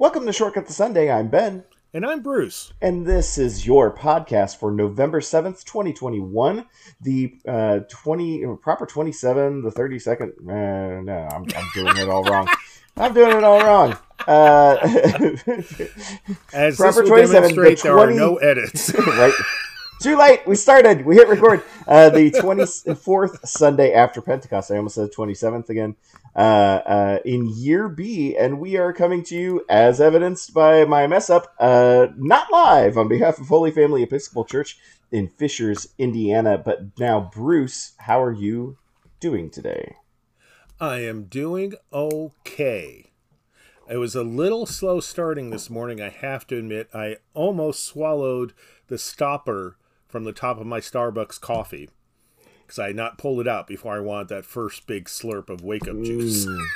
Welcome to Shortcut to Sunday. I'm Ben. And I'm Bruce. And this is your podcast for November 7th, 2021. The uh, 20, proper 27, the 32nd. Uh, no, I'm, I'm doing it all wrong. I'm doing it all wrong. Uh, As proper this will 27, demonstrate, 20, there are no edits. right. Too late. We started. We hit record. Uh, the 24th Sunday after Pentecost. I almost said 27th again. Uh, uh, in year B, and we are coming to you as evidenced by my mess up, uh, not live on behalf of Holy Family Episcopal Church in Fishers, Indiana. But now, Bruce, how are you doing today? I am doing okay. It was a little slow starting this morning, I have to admit. I almost swallowed the stopper from the top of my Starbucks coffee because I had not pulled it out before I wanted that first big slurp of wake up juice. Mm.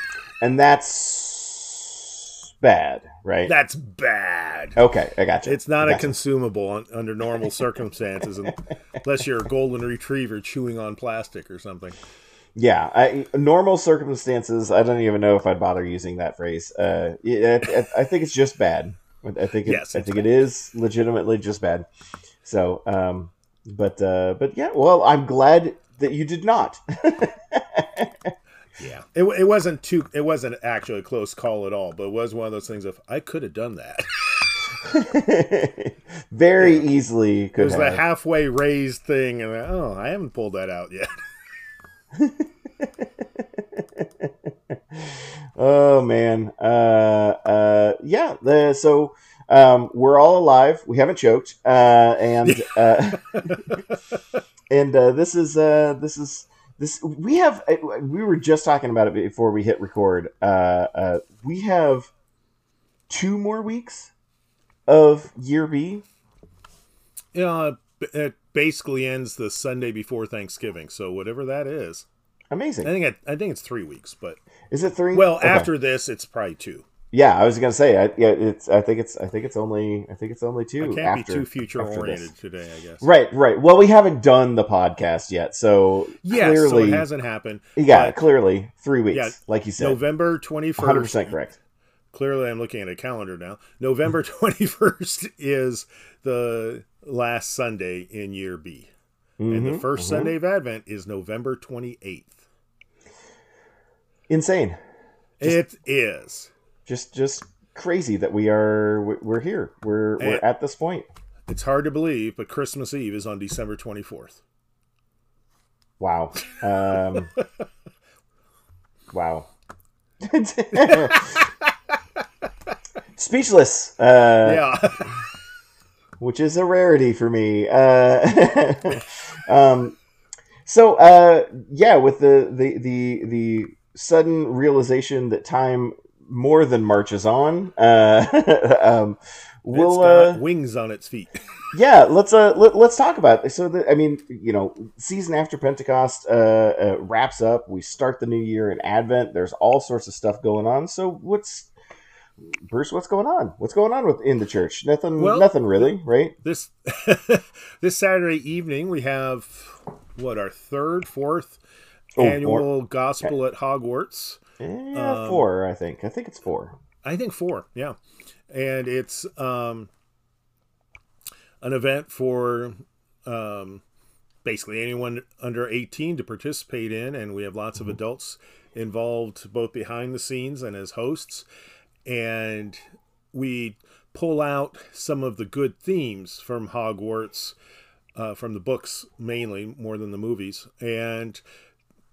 And that's bad, right? That's bad. Okay, I got you. It's not a consumable un- under normal circumstances, unless you're a golden retriever chewing on plastic or something. Yeah, I, normal circumstances. I don't even know if I'd bother using that phrase. Uh, I, I think it's just bad. I think it, yes, I think bad. it is legitimately just bad. So, um, but uh, but yeah, well, I'm glad that you did not. yeah, it, it wasn't too. It wasn't actually a close call at all, but it was one of those things of I could have done that. Very yeah. easily could. It was have. the halfway raised thing, and oh, I haven't pulled that out yet. oh man, uh, uh, yeah. The so um, we're all alive. We haven't choked, uh, and uh, and uh, this is uh, this is this. We have. We were just talking about it before we hit record. Uh, uh, we have two more weeks of year B. Yeah, it basically ends the Sunday before Thanksgiving. So whatever that is, amazing. I think it, I think it's three weeks, but is it three? Well, okay. after this, it's probably two. Yeah, I was gonna say, I, yeah, it's. I think it's. I think it's only. I think it's only two. I can't after, be too future oriented today. I guess. Right, right. Well, we haven't done the podcast yet, so yeah, clearly so it hasn't happened. Yeah, clearly three weeks, yeah, like you said. November twenty first. Hundred percent correct. Clearly, I'm looking at a calendar now. November twenty first is the last Sunday in year B, mm-hmm, and the 1st mm-hmm. Sunday of Advent is November twenty eighth. Insane. Just, it is just just crazy that we are we're here. We're and we're at this point. It's hard to believe, but Christmas Eve is on December 24th. Wow. Um, wow. Speechless. Uh, yeah. which is a rarity for me. Uh, um, so uh, yeah, with the, the the the sudden realization that time more than marches on. Uh, um, we'll uh, wings on its feet. yeah, let's uh, let, us talk about it. so. The, I mean, you know, season after Pentecost uh, uh, wraps up. We start the new year in Advent. There's all sorts of stuff going on. So what's Bruce, what's going on? What's going on with in the church? Nothing. Well, nothing really, right? This this Saturday evening we have what our third, fourth oh, annual four. gospel at Hogwarts. Yeah, um, four. I think. I think it's four. I think four. Yeah, and it's um, an event for um, basically anyone under 18 to participate in, and we have lots of mm-hmm. adults involved both behind the scenes and as hosts, and we pull out some of the good themes from Hogwarts. Uh, from the books mainly more than the movies and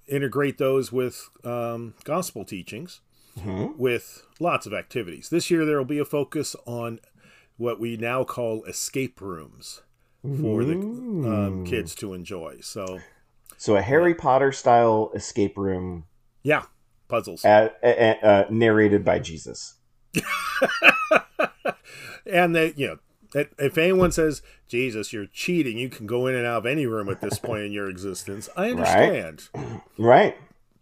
integrate those with um, gospel teachings mm-hmm. with lots of activities. This year, there will be a focus on what we now call escape rooms for the um, kids to enjoy. So, so a Harry Potter style escape room. Yeah, puzzles. Uh, uh, narrated by Jesus. and they, you know, if anyone says, Jesus, you're cheating, you can go in and out of any room at this point in your existence. I understand. Right. right.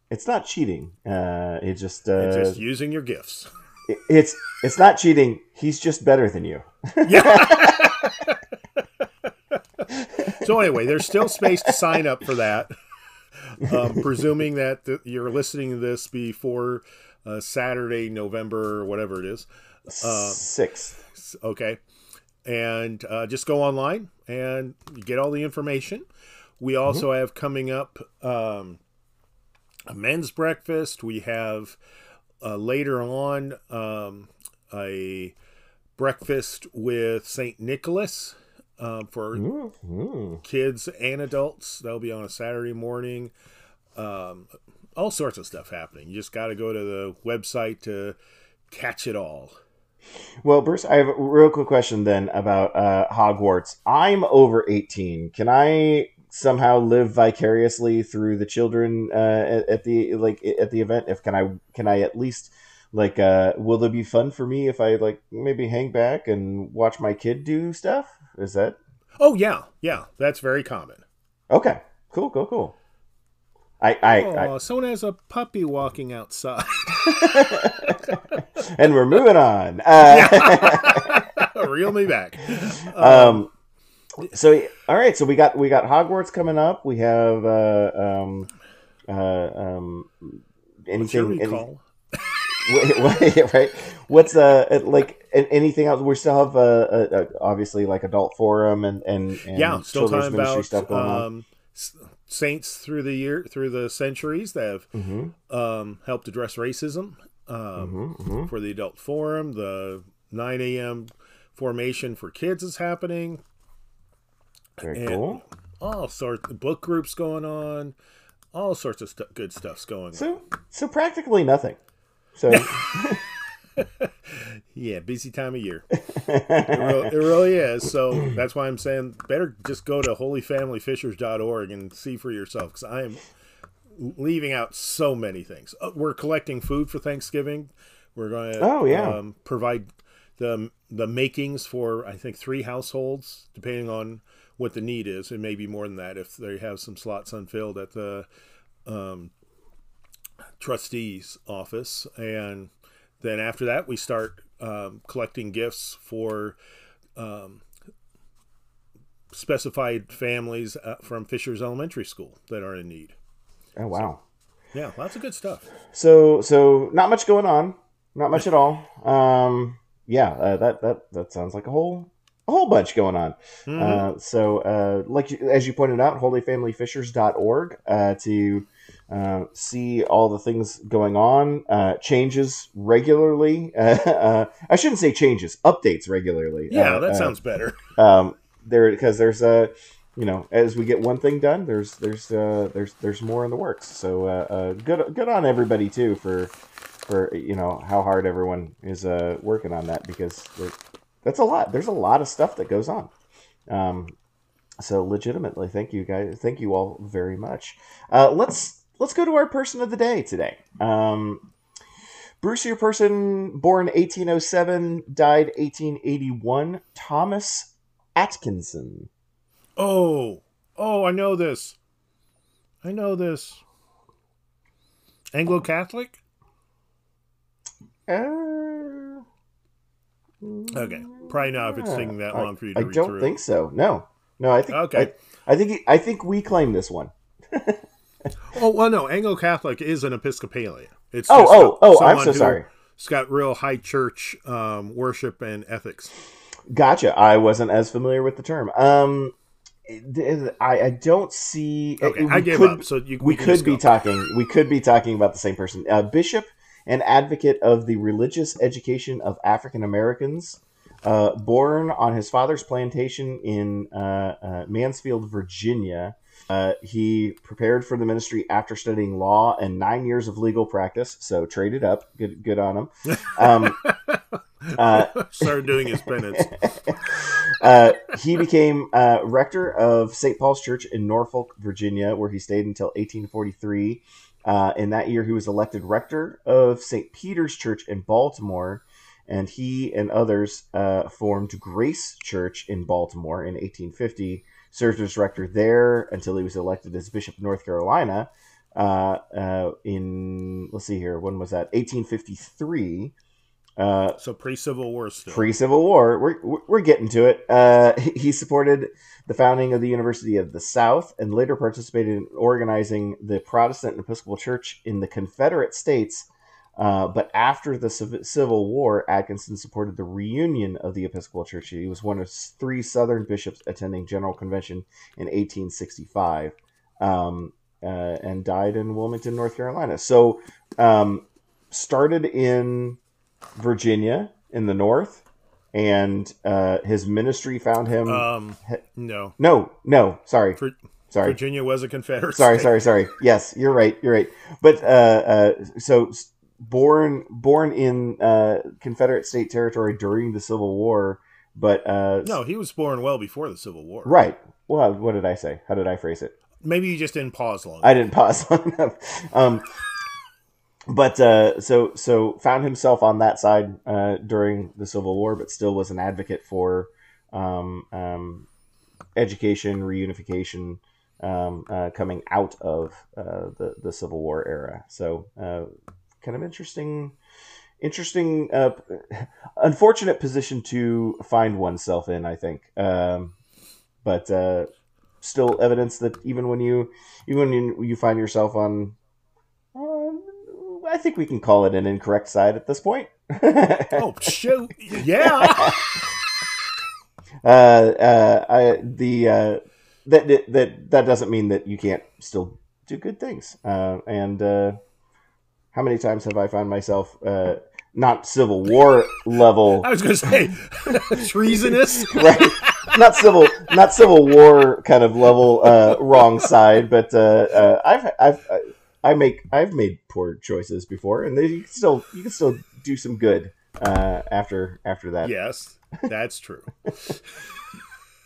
It's not cheating. Uh, it's just uh, it's just using your gifts. It's it's not cheating. He's just better than you. yeah. so anyway, there's still space to sign up for that. Um, presuming that you're listening to this before uh, Saturday, November, whatever it is. Uh, Sixth. Okay. And uh, just go online and get all the information. We also have coming up um, a men's breakfast. We have uh, later on um, a breakfast with St. Nicholas um, for ooh. kids and adults. That'll be on a Saturday morning. Um, all sorts of stuff happening. You just got to go to the website to catch it all. Well, Bruce, I have a real quick question then about uh, Hogwarts. I'm over 18. Can I somehow live vicariously through the children uh, at, at the like at the event? If can I can I at least like uh, will there be fun for me if I like maybe hang back and watch my kid do stuff? Is that Oh yeah, yeah, that's very common. okay? Cool, cool, cool. I, I, I Oh, someone has a puppy walking outside. and we're moving on. Uh, Reel me back. um so all right so we got we got hogwarts coming up we have uh um uh um anything any- wait, right what's uh like anything else we still have uh, uh, obviously like adult forum and and, and yeah, still children's talking ministry about stuff going on um, s- saints through the year, through the centuries that have mm-hmm, um, helped address racism. Um, mm-hmm, mm-hmm. for the adult forum. The 9 a.m. formation for kids is happening. very and- cool All sorts of book groups going on. All sorts of stu- good stuff's going on. so so practically nothing so Yeah, busy time of year. It, real, it really is. So that's why I'm saying better just go to holyfamilyfishers.org and see for yourself because I am leaving out so many things. Uh, we're collecting food for Thanksgiving. We're going to Oh, yeah. um, provide the the makings for I think three households, depending on what the need is. It may be more than that if they have some slots unfilled at the um, trustees office, and then after that we start um, collecting gifts for um, specified families uh, from Fishers Elementary School that are in need. oh wow Yeah, lots of good stuff. So so not much going on, not much at all. Um, yeah, uh, that that that sounds like a whole a whole bunch going on. Mhm. Uh, so uh, like as you pointed out, holyfamilyfishers.org uh, to uh, see all the things going on. Uh, changes regularly. Uh, uh, I shouldn't say changes, updates regularly. yeah, Uh, that sounds better. um, there because there's a you know as we get one thing done there's there's uh, there's there's more in the works so uh, uh, good good on everybody too for for you know how hard everyone is uh, working on that because that's a lot there's a lot of stuff that goes on um, so legitimately thank you guys thank you all very much uh, let's let's go to our person of the day today um, Bruce, your person born 1807, died 1881. Thomas Atkinson. Oh, oh, I know this. I know this. Anglo Catholic? Uh, Okay, probably not if it's taking that I- long for you to I read don't through. think so. No, no. I think Okay. I, I think I think we claim this one. Oh well, no, Anglo Catholic is an Episcopalian. It's Oh, just oh, oh! I'm so sorry. It's got real high church um, worship and ethics. Gotcha. I wasn't as familiar with the term. Um, I, I don't see. Okay, we I gave could- up. So you, we can could be talking we could be talking about the same person uh, bishop and advocate of the religious education of african americans uh, born on his father's plantation in uh, uh, mansfield virginia uh, he prepared for the ministry after studying law and nine years of legal practice so traded up good good on him um, uh, Started doing his penance. uh, he became uh, rector of St. Paul's Church in Norfolk, Virginia, where he stayed until 1843. Uh, in that year, he was elected rector of St. Peter's Church in Baltimore, and he and others uh, formed Grace Church in Baltimore in 1850. Served as rector there until he was elected as Bishop of North Carolina uh, uh, in, let's see here, when was that? 1853. Uh, So pre Civil War still. Pre Civil War, we're, we're getting to it. Uh, he supported the founding of the University of the South and later participated in organizing the Protestant and Episcopal Church in the Confederate States Uh, but after the Civil War, Atkinson supported the reunion of the Episcopal Church. He was one of three Southern bishops attending General Convention in 1865 um, uh, and died in Wilmington, North Carolina. So, um, started in Virginia in the North, and uh, his ministry found him. Um, no, no, no, sorry. Vir- sorry. Virginia was a Confederate. Sorry, state. sorry, sorry. Yes, you're right. You're right. But uh, uh, so born born in uh, Confederate state territory during the Civil War, but uh, No, he was born well before the Civil War. right. Well, what did I say? How did I phrase it? Maybe you just didn't pause long. I didn't pause long enough. Um, but uh, so so found himself on that side uh, during the Civil War, but still was an advocate for um, um, education, reunification, um, uh, coming out of uh, the the Civil War era. So uh, kind of interesting. Interesting, uh, unfortunate position to find oneself in. I think, um, but uh, still evidence that even when you even when you, you find yourself on um, I think we can call it an incorrect side at this point. oh shoot! Yeah. uh, uh, I, the uh, that that that doesn't mean that you can't still do good things. Uh, and uh, how many times have I found myself uh, not Civil War level, I was going to say treasonous. right? Not civil, not Civil War kind of level, uh, wrong side, but uh, uh, I've I've I make I've made poor choices before, and they, you can still you can still do some good uh, after after that. Yes, that's true.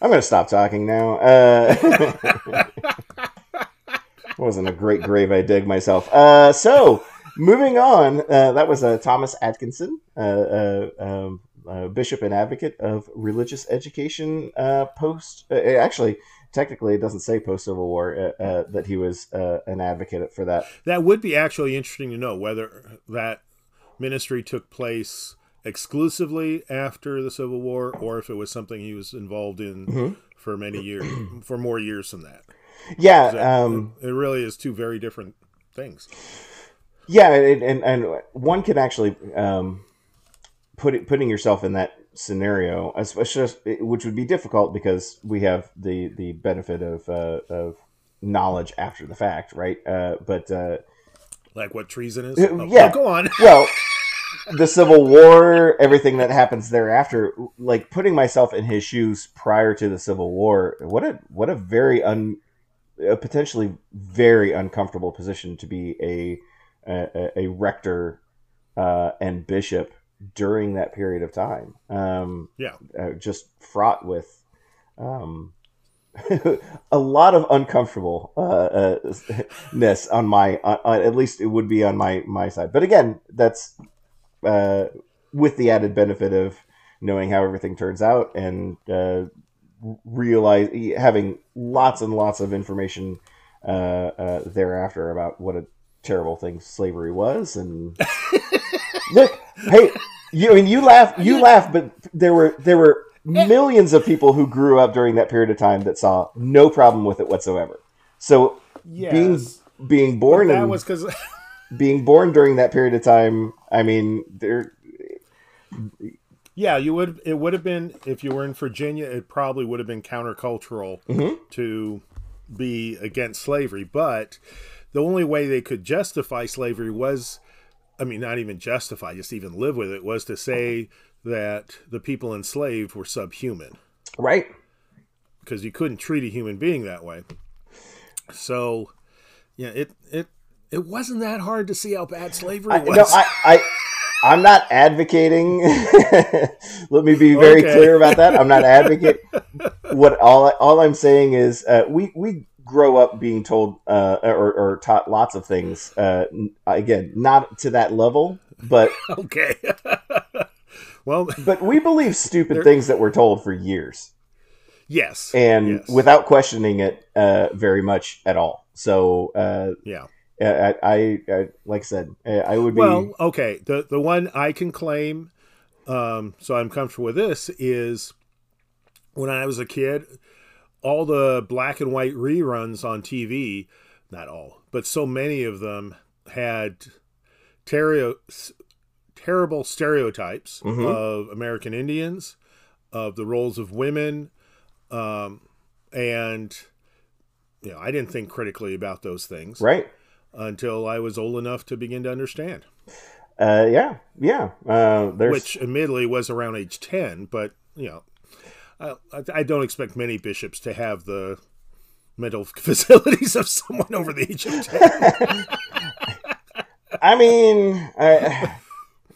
I'm going to stop talking now. Uh, wasn't a great grave I dig myself. Uh, so, moving on, uh, that was uh, Thomas Atkinson, uh, uh, um, uh, bishop and advocate of religious education uh, post. Uh, actually, technically, it doesn't say post Civil War uh, uh, that he was uh, an advocate for that. That would be actually interesting to know whether that ministry took place exclusively after the Civil War or if it was something he was involved in Mhm. for many years, for more years than that. Yeah. Um, it really is two very different things. Yeah, and and, and one can actually um, put it, putting yourself in that scenario, especially which would be difficult because we have the the benefit of uh, of knowledge after the fact, right? Uh, but uh, Like what treason is? Uh, Oh, yeah. oh, go on. well, the Civil War, everything that happens thereafter, like putting myself in his shoes prior to the Civil War, what a what a very un a potentially very uncomfortable position to be a a, a rector uh, and bishop during that period of time. Um, Yeah. uh, just fraught with um, a lot of uncomfortable uh, uh, ness on my uh, uh, at least it would be on my my side but again that's uh, with the added benefit of knowing how everything turns out and uh, realize having lots and lots of information uh, uh, thereafter about what a terrible thing slavery was and look hey you I mean you laugh you laugh but there were there were millions of people who grew up during that period of time that saw no problem with it whatsoever so Yes. being being born that in was because being born during that period of time i mean there yeah, you would. It would have been if you were in Virginia. It probably would have been countercultural Mhm. to be against slavery. But the only way they could justify slavery was, I mean, not even justify, just even live with it, was to say that the people enslaved were subhuman right because you couldn't treat a human being that way. So, yeah, it it it wasn't that hard to see how bad slavery I, was. no, I, I, I'm not advocating. Let me be very Okay. clear about that. I'm not advocating. What all I, all I'm saying is uh, we we grow up being told uh, or, or taught lots of things. Uh, again, not to that level, but okay. well, but we believe stupid things that we're told for years, yes, and yes. without questioning it uh, very much at all. So. Uh, yeah. I, I, I, like I said, I would be. Well, okay. The the one I can claim, um, so I'm comfortable with this is when I was a kid, all the black and white reruns on TV, not all, but so many of them had ter- terrible stereotypes Mhm. of American Indians, of the roles of women, um, and you know, I didn't think critically about those things Right. until I was old enough to begin to understand. Uh, yeah. Yeah. Uh, there's Which, admittedly, was around age ten, but you know, I, I- don't expect many bishops to have the mental facilities of someone over the age of ten. I mean, I,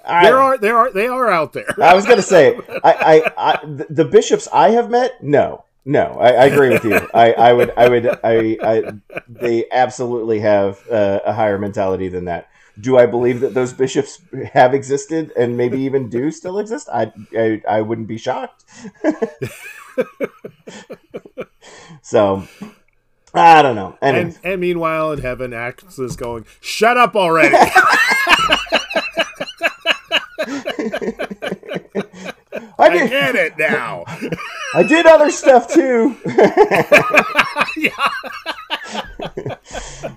I, there are, there are, they are out there. I was gonna say, I, I, the, bishops I have met, no, no, I, I agree with you. I, I would, I would, I, I they absolutely have uh, a higher mentality than that. Do I believe that those bishops have existed and maybe even do still exist? I, I, I wouldn't be shocked. so, I don't know. And, and meanwhile, in heaven, Axe is going, "Shut up already!" I I did, get it now. I did other stuff too. yeah.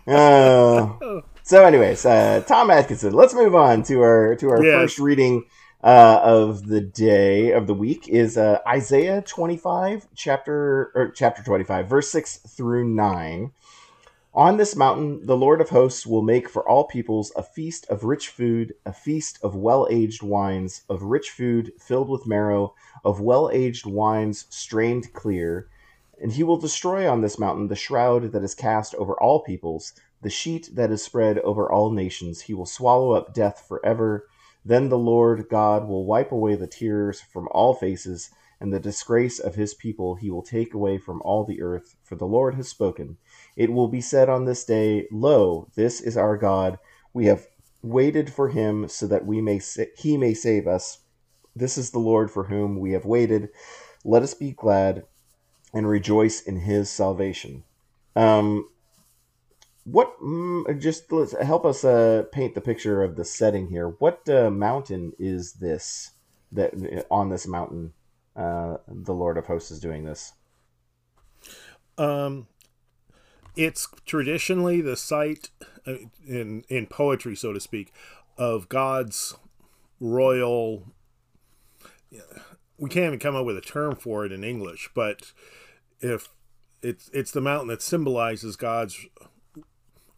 Uh, so, anyways, uh, Tom Atkinson. Let's move on to our to our Yes. first reading uh, of the day of the week is uh, Isaiah twenty five, chapter or chapter twenty five, verse six through nine. On this mountain, the Lord of hosts will make for all peoples a feast of rich food, a feast of well aged wines, of rich food filled with marrow, of well aged wines strained clear. And he will destroy on this mountain the shroud that is cast over all peoples, the sheet that is spread over all nations. He will swallow up death forever. Then the Lord God will wipe away the tears from all faces, and the disgrace of his people he will take away from all the earth, for the Lord has spoken. It will be said on this day, Lo, this is our God. We have waited for him so that we may sa- he may save us. This is the Lord for whom we have waited. Let us be glad and rejoice in his salvation. Um, what mm, just let's help us uh, paint the picture of the setting here. What uh, mountain is this that on this mountain uh, the Lord of Hosts is doing this? Um, it's traditionally the site uh, in in poetry, so to speak, of God's royal. We can't even come up with a term for it in English, but if it's it's the mountain that symbolizes God's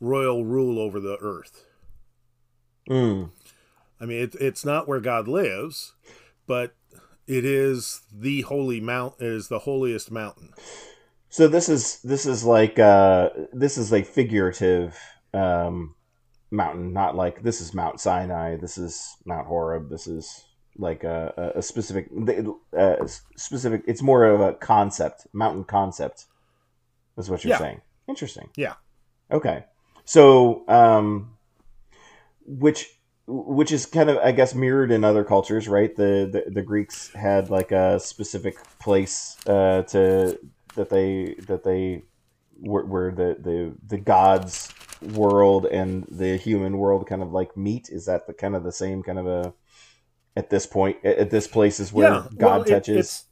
royal rule over the earth. Mm. I mean, it, it's not where God lives, but it is the holy mount. It is the holiest mountain. So this is this is like uh, this is a figurative um, mountain, not like this is Mount Sinai, this is Mount Horeb, this is like a, a a specific uh, specific. It's more of a concept, mountain concept. That's what you're Yeah. saying. Interesting. Yeah. Okay. So, um, which which is kind of I guess mirrored in other cultures, right? The the, the Greeks had like a specific place uh, to that they that they were, where the, the the gods world and the human world kind of like meet. Is that the kind of the same kind of a at this point at at this place is where Yeah, God well, it- touches? it's-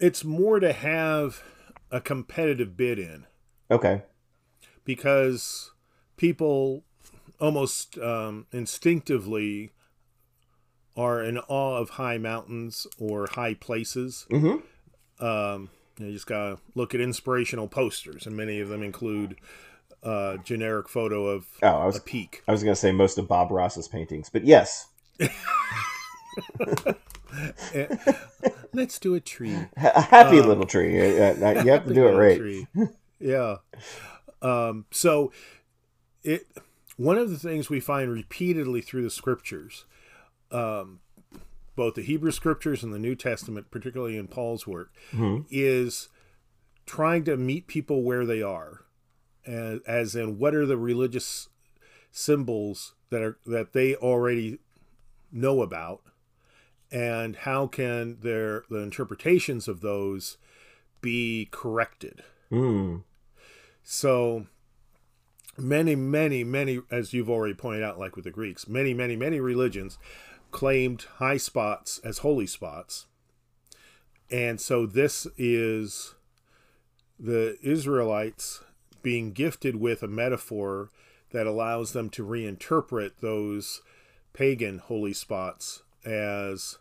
It's more to have a competitive bid in okay. Because people almost um, instinctively are in awe of high mountains or high places. Mm-hmm. Um, you just gotta look at inspirational posters, and many of them include a generic photo of Oh, I was a peak. I was to say most of Bob Ross's paintings, but yes, Let's do a tree. a happy Um, little tree. Uh, uh, You have to do it right. Tree. yeah. Um, so it one of the things we find repeatedly through the scriptures, um, both the Hebrew scriptures and the New Testament, particularly in Paul's work, Mhm. is trying to meet people where they are, as, as in what are the religious symbols that are that they already know about, and how can their the interpretations of those be corrected. Mm. So many, many, many, as you've already pointed out, like with the Greeks, many, many, many religions claimed high spots as holy spots. And so this is the Israelites being gifted with a metaphor that allows them to reinterpret those pagan holy spots as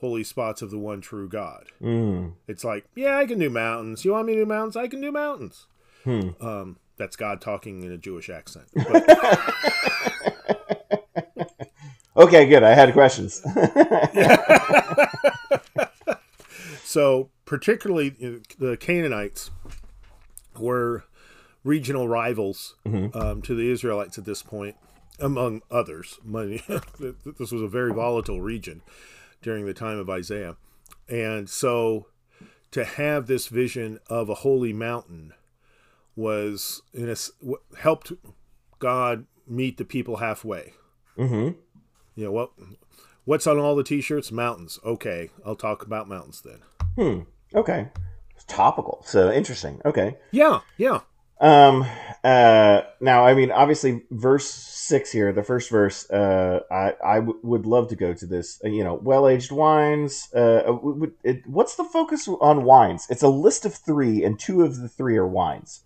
holy spots of the one true God. Mm. It's like, yeah, I can do mountains. You want me to do mountains? I can do mountains. Hmm. Um, that's God talking in a Jewish accent. But, Okay, good. I had questions. so, particularly the Canaanites were regional rivals um, to the Israelites at this point, among others. Money- this was a very volatile region during the time of Isaiah. And so, to have this vision of a holy mountain was in a, helped God meet the people halfway. hmm You know what? What's on all the T-shirts? Mountains. Okay, I'll talk about mountains then. Hmm. Okay. It's topical. So interesting. Okay. Yeah, yeah, Um. Uh. Now, I mean, obviously, verse six here, the first verse. Uh. I I w- would love to go to this. Uh, you know, well aged wines. Uh. w- w- It, what's the focus on wines? It's a list of three, and two of the three are wines.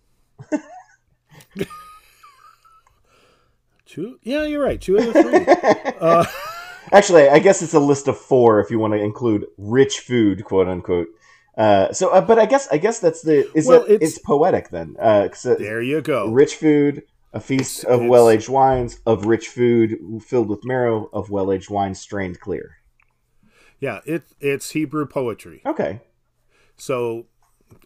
Two. Yeah, you're right. Two out of the three. uh, Actually, I guess it's a list of four if you want to include rich food, quote unquote. Uh, so, uh, but I guess I guess that's the is Well, it, it's- it's, poetic then. Uh, uh, there you go. rich food, a feast It's- of it's- well aged wines, of rich food filled with marrow, of well aged wine strained clear. Yeah, it it's Hebrew poetry. Okay. So,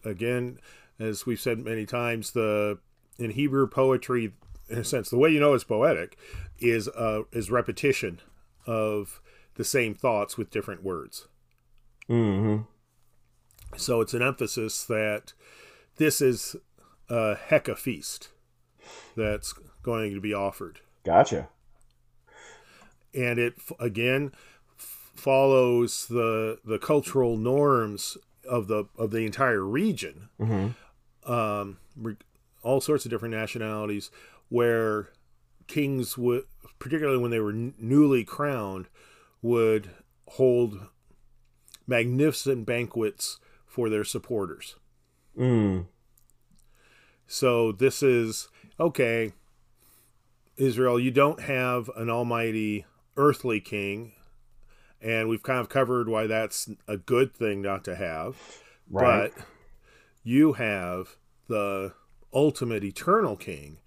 again, as we've said many times, the in Hebrew poetry, in a sense, the way you know it's poetic is uh, is repetition of the same thoughts with different words. hmm So it's an emphasis that this is a hecka feast that's going to be offered. Gotcha. and it again f- follows the the cultural norms of the of the entire region hmm um re- all sorts of different nationalities where kings would particularly when they were n- newly crowned would hold magnificent banquets for their supporters Mm. So this is okay, Israel, you don't have an almighty earthly king, and we've kind of covered why that's a good thing not to have. Right. But you have the ultimate eternal king,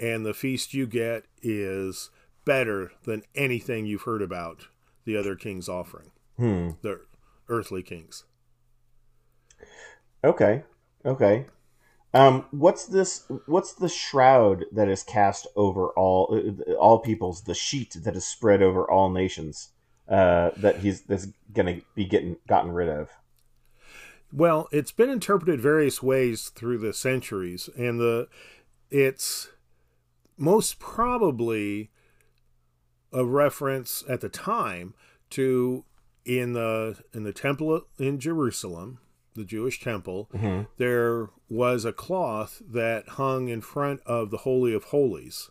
and the feast you get is better than anything you've heard about the other kings offering, Hmm. the earthly kings. Okay. Okay. Um, what's this? What's the shroud that is cast over all all peoples? The sheet that is spread over all nations. Uh, that he's that's gonna be getting gotten rid of. Well, it's been interpreted various ways through the centuries, and the it's most probably a reference at the time to in the in the temple in Jerusalem, the Jewish temple, hmm there was a cloth that hung in front of the holy of holies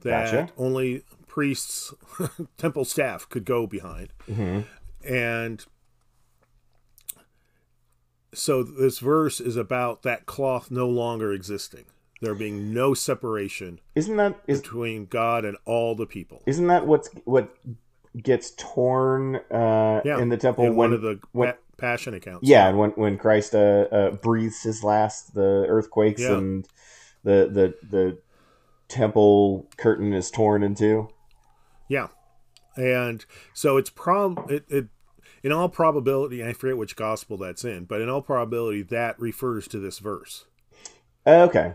that Gotcha. only priests, temple staff could go behind. Hmm and so this verse is about that cloth no longer existing there being no separation Isn't that is between god and all the people isn't that what's what gets torn uh, yeah in the temple in when one of the when- pa- passion accounts yeah and when when Christ uh, uh, breathes his last the earthquakes Yeah. and the the the temple curtain is torn in two. yeah and so it's prob it, it in all probability i forget which gospel that's in but in all probability that refers to this verse Okay,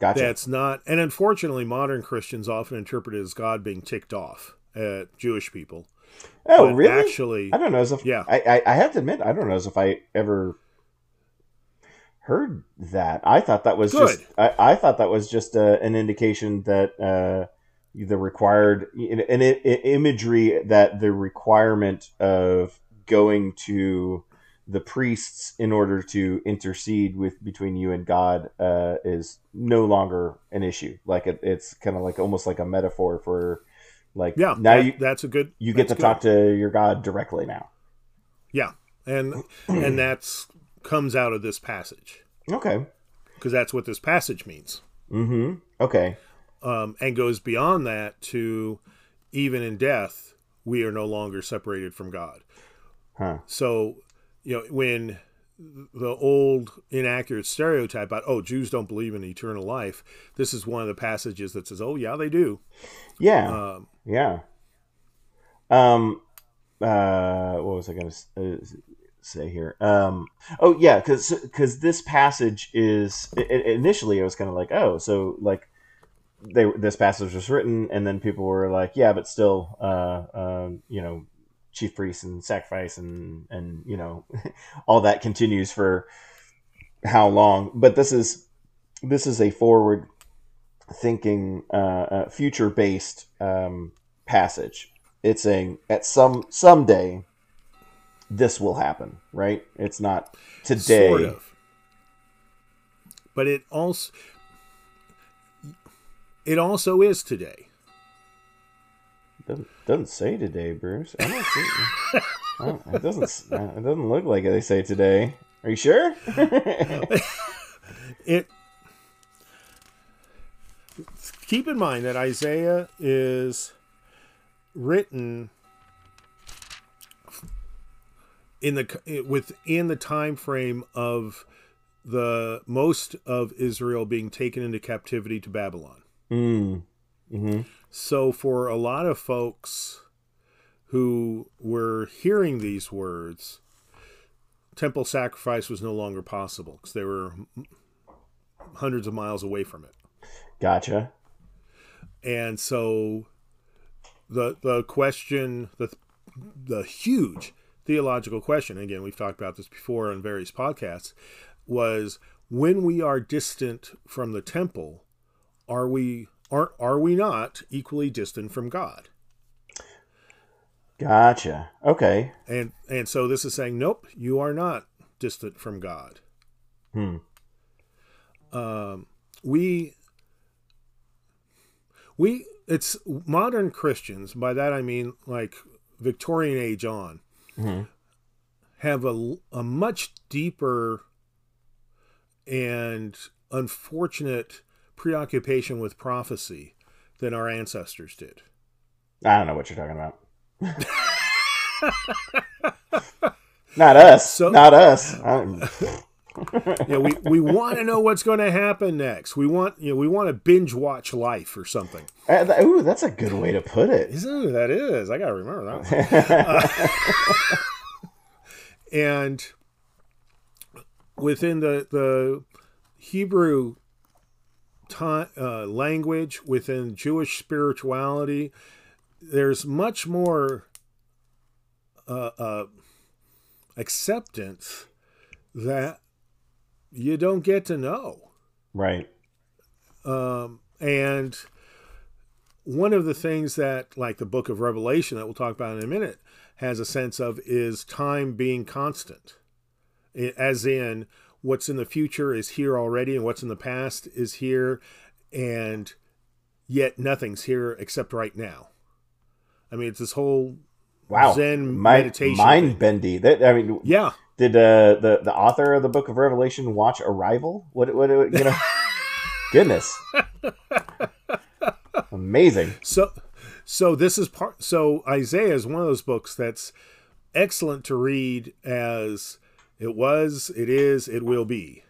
gotcha. that's not and unfortunately modern christians often interpret it as god being ticked off at jewish people oh but really? actually I don't know as if Yeah. I, I I have to admit I don't know as if I ever heard that. I thought that was Good. just I, I thought that was just uh, an indication that uh, the required an, imagery that the requirement of going to the priests in order to intercede with between you and God uh, is no longer an issue. Like it, it's kind of like almost like a metaphor for like Yeah, now that- you that's a good. you get to that's talk to your God directly now. Yeah, and and that's comes out of this passage Okay. because that's what this passage means. Mm-hmm. Okay. um, and goes beyond that to even in death we are no longer separated from God. Huh. So, you know, when the old inaccurate stereotype about oh Jews don't believe in eternal life, this is one of the passages that says oh yeah they do. Yeah. Um, yeah. Um. Uh. What was I going to uh, say here? Um. Oh yeah, because because this passage is i i- initially I was kind of like oh so like they this passage was written and then people were like yeah but still uh um you know chief priests and sacrifice and and you know all that continues for how long but this is this is a forward thinking uh, uh future based um passage it's saying at some someday this will happen right it's not today Sort of. But it also it also is today. Doesn't, doesn't say today, Bruce. I don't see. oh, it doesn't. It doesn't look like they say today. Are you sure? It keep in mind that Isaiah is written in the within the time frame of the most of Israel being taken into captivity to Babylon. mm. hmm So for a lot of folks who were hearing these words, temple sacrifice was no longer possible because they were hundreds of miles away from it. Gotcha. And so the the question the the huge theological question again we've talked about this before on various podcasts was when we are distant from the temple are we are are we not equally distant from God? Gotcha. Okay. And and so this is saying nope, you are not distant from God. Hmm. um, we we it's modern Christians. By that I mean like Victorian age on Mhm. have a a much deeper and unfortunate preoccupation with prophecy than our ancestors did. I don't know what you're talking about. not us. So- not us. Know, we, we want to know what's going to happen next. We want you know we want to binge watch life or something. Uh, th- ooh, that's a good way to put it. Isn't it? That is. I got to remember that one. and within the the Hebrew ti uh, language, within Jewish spirituality, there's much more uh, uh, acceptance that you don't get to know. right. Um, and one of the things that, like the book of Revelation, that we'll talk about in a minute, has a sense of is time being constant. As in, what's in the future is here already, and what's in the past is here, and yet nothing's here except right now. I mean, it's this whole Wow. Zen Mi- meditation Mind bendy. That I mean, yeah. did uh, the the author of the Book of Revelation watch Arrival? What what you know? Goodness. Amazing. So, so this is part. So Isaiah is one of those books that's excellent to read as it was, it is, it will be,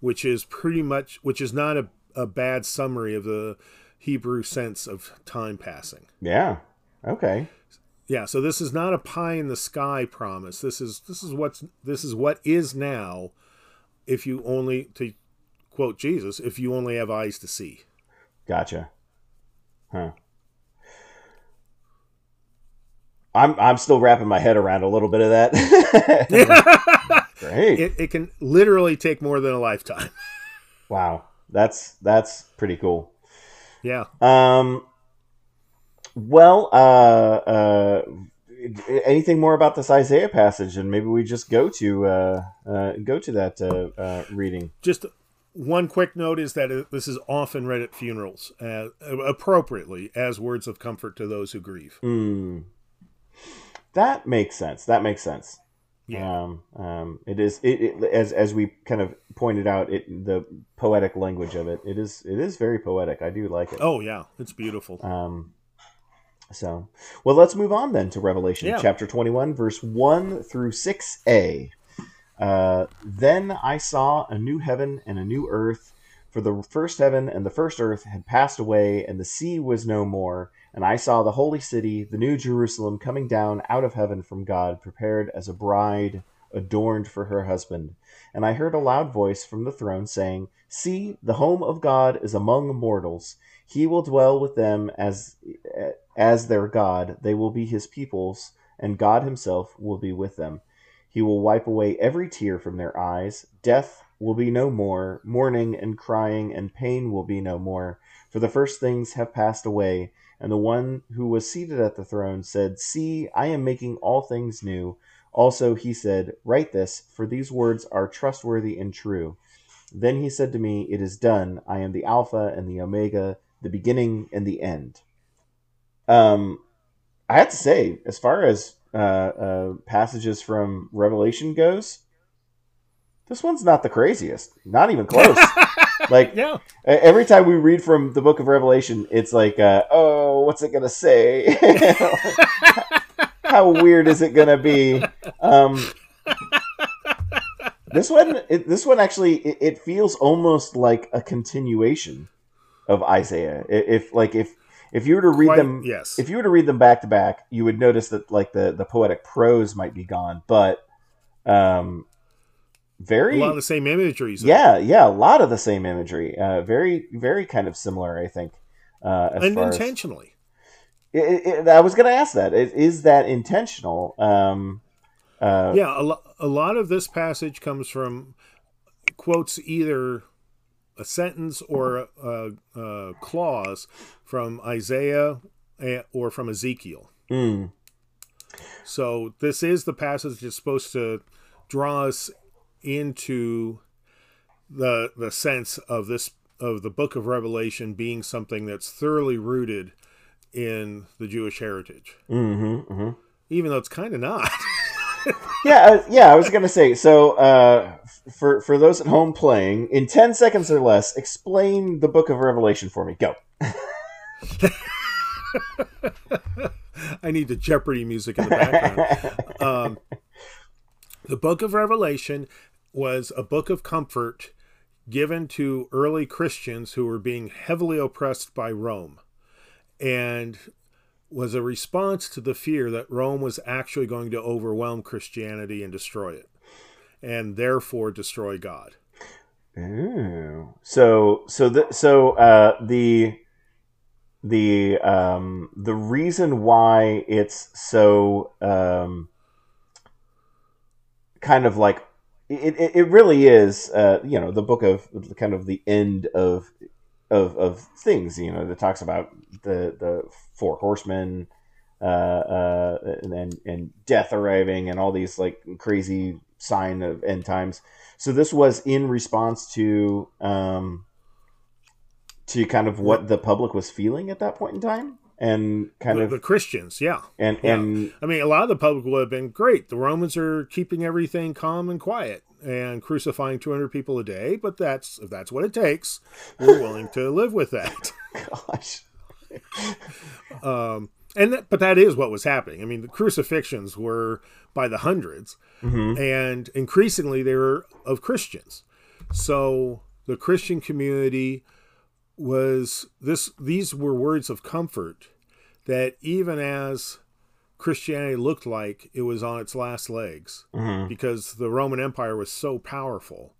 which is pretty much, which is not a, a bad summary of the Hebrew sense of time passing. Yeah. Okay. Yeah. So this is not a pie in the sky promise. This is this is what's this is what is now. If you only to quote Jesus, if you only have eyes to see. Gotcha. Huh. I'm I'm still wrapping my head around a little bit of that. Great. It, it can literally take more than a lifetime. wow. That's that's pretty cool. Yeah. Um well, uh uh anything more about this Isaiah passage and maybe we just go to uh, uh go to that uh, uh reading. Just one quick note is that this is often read at funerals uh, appropriately as words of comfort to those who grieve. Hmm. That makes sense. That makes sense. Yeah. Um, um, it is it, it as as we kind of pointed out it the poetic language of it. It is it is very poetic. I do like it. Oh yeah, it's beautiful. Um, so, well, let's move on then to Revelation Yeah. chapter 21, verse 1 through 6a. Uh, then I saw a new heaven and a new earth, for the first heaven and the first earth had passed away, and the sea was no more. And I saw the holy city, the new Jerusalem, coming down out of heaven from God, prepared as a bride adorned for her husband. And I heard a loud voice from the throne saying, See, the home of God is among mortals. He will dwell with them as as their God. They will be his peoples, and God himself will be with them. He will wipe away every tear from their eyes. Death will be no more. Mourning and crying and pain will be no more. For the first things have passed away. And the one who was seated at the throne said, See, I am making all things new. Also he said, Write this, for these words are trustworthy and true. Then he said to me, It is done. I am the Alpha and the Omega, the beginning and the end. Um, I have to say, as far as uh, uh, passages from Revelation goes, this one's not the craziest. Not even close. like Yeah. every time we read from the Book of Revelation, it's like, uh, oh, what's it gonna say? How weird is it gonna be? Um, this one, it, this one actually, it, it feels almost like a continuation of Isaiah. If like if if you were to read Quite- them, yes. if you were to read them back to back, you would notice that like the the poetic prose might be gone, but um, a lot of the same imageries. yeah, yeah, a lot of the same imagery. Uh, very, very kind of similar, I think. Uh, far as intentionally. it, it, I was going to ask that. Is, is that intentional? Um, uh, yeah, a, lo- a lot of this passage comes from quotes either a sentence or a, a, a clause from Isaiah eh, or from Ezekiel. mm, So this is the passage that's supposed to draw us into the the sense of this of the book of Revelation being something that's thoroughly rooted in the Jewish heritage, hmm hmm even though it's kind of not. Yeah, uh, yeah. I was to say. So, uh, for for those at home playing, in ten seconds or less, explain the Book of Revelation for me. Go. I need the Jeopardy music in the background. um, the book of Revelation was a book of comfort given to early Christians who were being heavily oppressed by Rome and was a response to the fear that Rome was actually going to overwhelm Christianity and destroy it, and therefore destroy God. Ooh. So so the so uh, the the um, the reason why it's so um, kind of like it, it, it really is uh, you know the book of kind of the end of of of things you know that talks about the the four horsemen uh, uh, and, and death arriving and all these like crazy sign of end times. So this was in response to um, to kind of what the public was feeling at that point in time, and kind the, of the Christians, yeah. and yeah. and I mean, a lot of the public would have been great. The Romans are keeping everything calm and quiet and crucifying 200 people a day, but that's if that's what it takes, we're willing to live with that. gosh, Um, and that, but that is what was happening. I mean, the crucifixions were by the 100s Mhm. and increasingly they were of Christians. So the Christian community was this. These were words of comfort that even as Christianity looked like it was on its last legs, Mhm. because the Roman Empire was so powerful.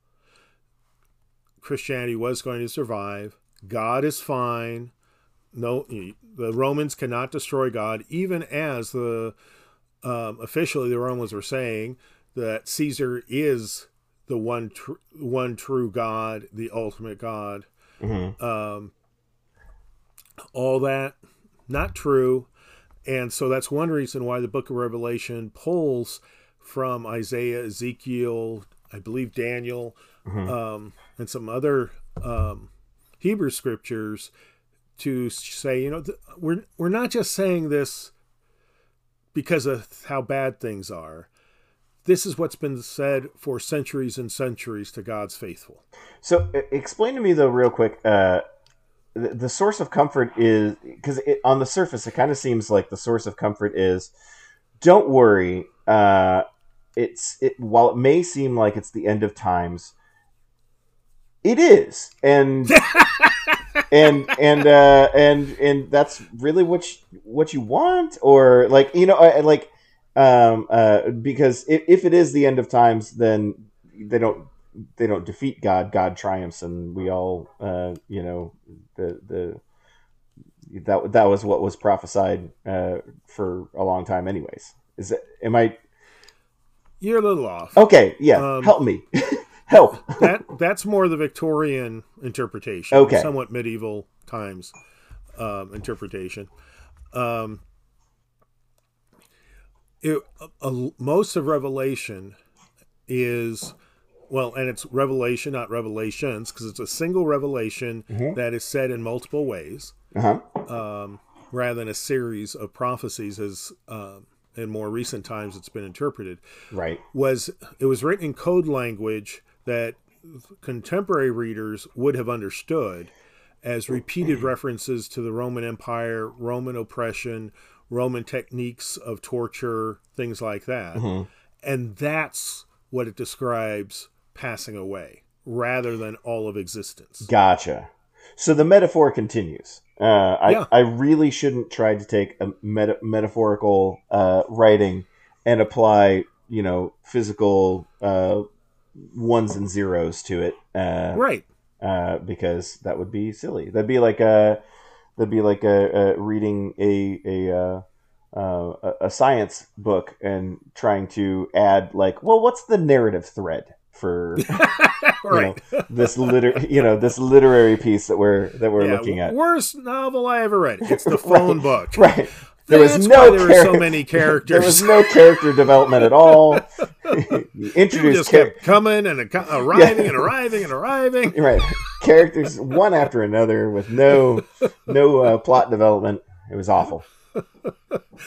Christianity was going to survive. God is fine. No, the Romans cannot destroy God, even as the um, officially the Romans were saying that Caesar is the one tr- one true God, the ultimate God. Mhm. Um, all that not true, and so that's one reason why the Book of Revelation pulls from Isaiah, Ezekiel, I believe Daniel, Mhm. um, and some other um, Hebrew scriptures to say, you know, th- we're we're not just saying this because of how bad things are. This is what's been said for centuries and centuries to God's faithful. So, explain to me though, real quick. Uh, the, the source of comfort is because on the surface, it kind of seems like the source of comfort is, don't worry. Uh, it's it while it may seem like it's the end of times, it is, and and and uh, and and that's really what you, what you want, or like you know, like um, uh, because if, if it is the end of times, then they don't they don't defeat God. God triumphs, and we all uh, you know the the that that was what was prophesied uh, for a long time, anyways. Is it? Am I You're a little off. okay? Yeah, Um, help me, help. that that's more the Victorian interpretation, Okay. somewhat medieval times um, interpretation. Um, it, a, most of Revelation is well, and it's revelation, not revelations, because it's a single revelation that is said in multiple ways, Uh huh. um, rather than a series of prophecies, as um, in more recent times it's been interpreted Right. was it was written in code language that contemporary readers would have understood as repeated references to the Roman Empire, Roman oppression, Roman techniques of torture, things like that. And that's what it describes passing away rather than all of existence. Gotcha. So the metaphor continues. Uh, I, Yeah. I really shouldn't try to take a meta- metaphorical uh, writing and apply, you know, physical uh, ones and zeros to it, uh, Right. uh, because that would be silly. That'd be like a that'd be like a, a reading a a, uh, uh, a science book and trying to add like, well, what's the narrative thread for Right. this liter you know this literary piece that we're that we're Yeah, looking at Worst novel I ever read. It's the phone book. right there was That's no why there were so many there was no character development at all you introduced just char- kept coming and arriving and arriving and arriving. right characters one after another with no no uh, plot development it was awful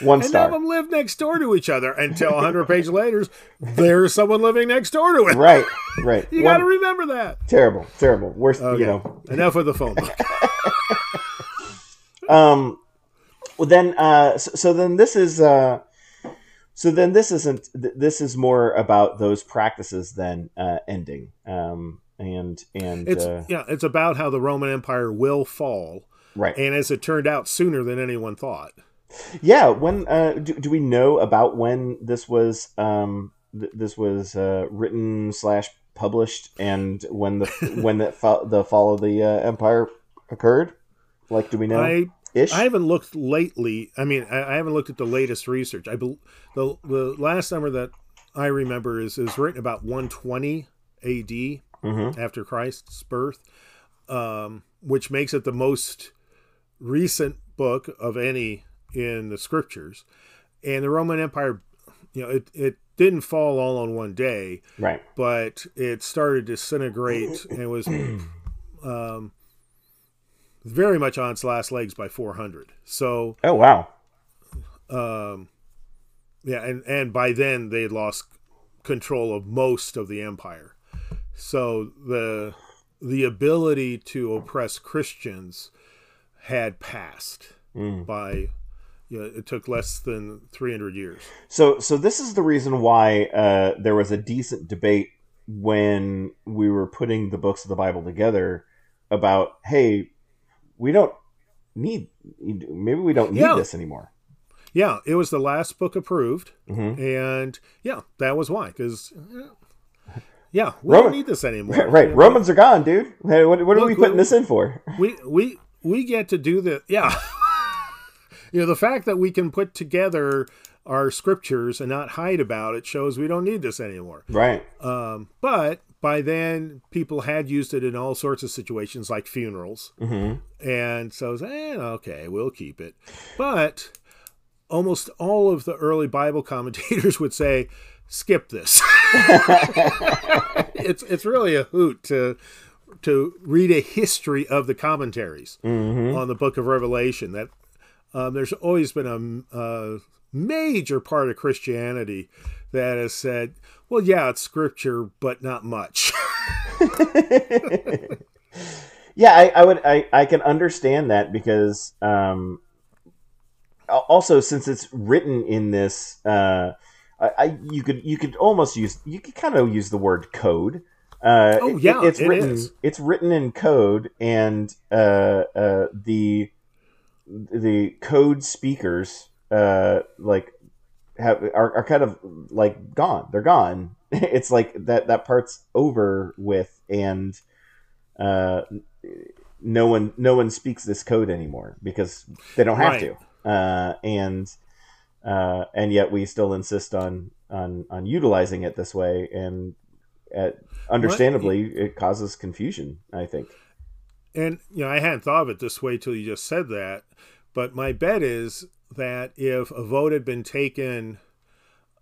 one And none of them lived next door to each other until 100 pages later, there's someone living next door to it. right right You got to remember that. terrible terrible worst Okay. you know Enough of the phone book. um well then uh so, so then this is uh so then this isn't th- this is more about those practices than uh ending um and and It's uh, yeah, it's about how the Roman Empire will fall, right and as it turned out, sooner than anyone thought. yeah when uh do, do we know about when this was um th- this was uh written slash published and when the when the fa- the fall of the uh, empire occurred like do we know I ish I haven't looked lately. I mean, I, I haven't looked at the latest research. I bel the the last number that I remember is is written about 120 A.D. Mhm. after Christ's birth, um, which makes it the most recent book of any in the scriptures. And the Roman Empire, you know, it it didn't fall all on one day, right but it started to disintegrate and was um, very much on its last legs by 400. So, oh wow um, yeah, and, and by then they had lost control of most of the empire. So the the ability to oppress Christians had passed Mm. by you know, it took less than 300 years. So, so this is the reason why uh, there was a decent debate when we were putting the books of the Bible together about, hey, we don't need, maybe we don't need Yeah. this anymore. Yeah, it was the last book approved, Mhm. and yeah, that was why. Because yeah, we Roman- don't need this anymore. Right. Romans are gone, dude. Hey, what, what are we putting we- this in for? We we we get to do the yeah. you know, the fact that we can put together our scriptures and not hide about it shows we don't need this anymore. Right. Um, but by then, people had used it in all sorts of situations, like funerals. hmm And so, I was, eh, okay, we'll keep it. But almost all of the early Bible commentators would say, skip this. it's it's really a hoot to to read a history of the commentaries hmm on the Book of Revelation. That um, there's always been a, a major part of Christianity that has said, "Well, yeah, it's scripture, but not much." yeah, I, I, would, I, I can understand that because, um, also since it's written in this, uh, I, I you could, you could almost use, you could kind of use the word code. Uh, oh yeah, it, it's it written. is. It's written in code, and uh, uh, the the code speakers uh, like have are, are kind of like gone. They're gone. it's like that that part's over with, and uh, no one no one speaks this code anymore because they don't have Right. to. Uh, and uh, and yet we still insist on on on utilizing it this way, and uh, understandably, it causes confusion. I think. And you know, I hadn't thought of it this way till you just said that. But my bet is that if a vote had been taken,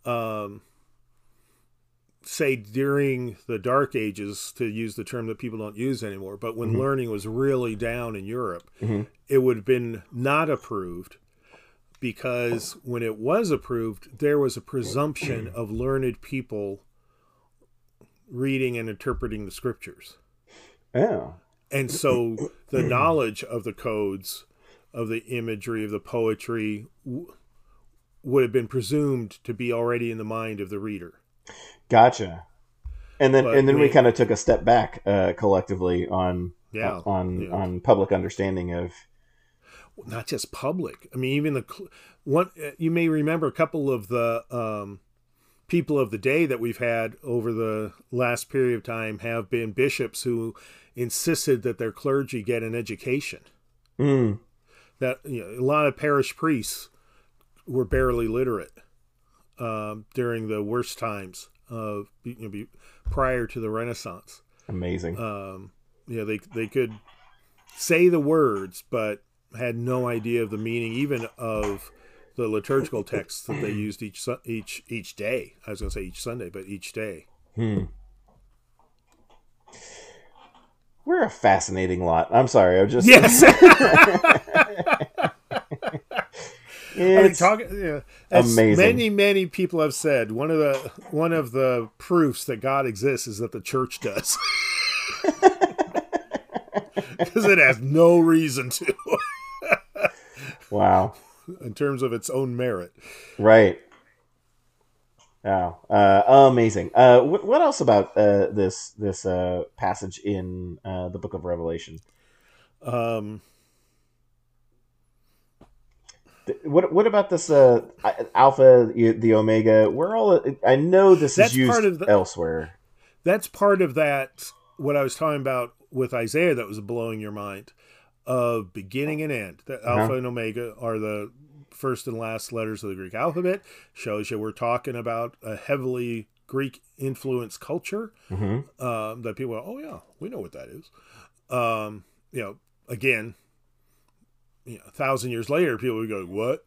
um, say during the Dark Ages, to use the term that people don't use anymore, but when Mhm. learning was really down in Europe, Mhm. it would have been not approved because when it was approved, there was a presumption of learned people reading and interpreting the scriptures. Oh, And so the knowledge of the codes, of the imagery, of the poetry w- would have been presumed to be already in the mind of the reader. gotcha. And then But and then we, we- kind of took a step back uh, collectively on Yeah. on yeah. on public understanding of Not just public. I mean, even the one uh, you may remember a couple of the um, people of the day that we've had over the last period of time have been bishops who insisted that their clergy get an education. Mm, that you know, a lot of parish priests were barely literate um, during the worst times of you know, prior to the Renaissance. amazing. Um, you know, they they could say the words, but had no idea of the meaning, even of the liturgical texts that they used each each each day. I was going to say each Sunday, but each day. Hmm. We're a fascinating lot. I'm sorry. I'm just Yes, I mean, talk, yeah, as amazing. Many, many people have said one of the one of the proofs that God exists is that the church does, because it has no reason to, wow. in terms of its own merit. Right. Wow. Uh, amazing. Uh, what, what else about uh, this this uh, passage in uh, the Book of Revelation? Um, Th- What what about this uh, Alpha, the the Omega? We're all. I know this is used the- elsewhere. that's part of that. What I was talking about with Isaiah that was blowing your mind of beginning and end. That Uh-huh. Alpha and Omega are the first and last letters of the Greek alphabet. Shows you we're talking about a heavily Greek influenced culture. hmm um, that people are, oh yeah, we know what that is. Um, you know, again, you know, a thousand years later, people would go, what?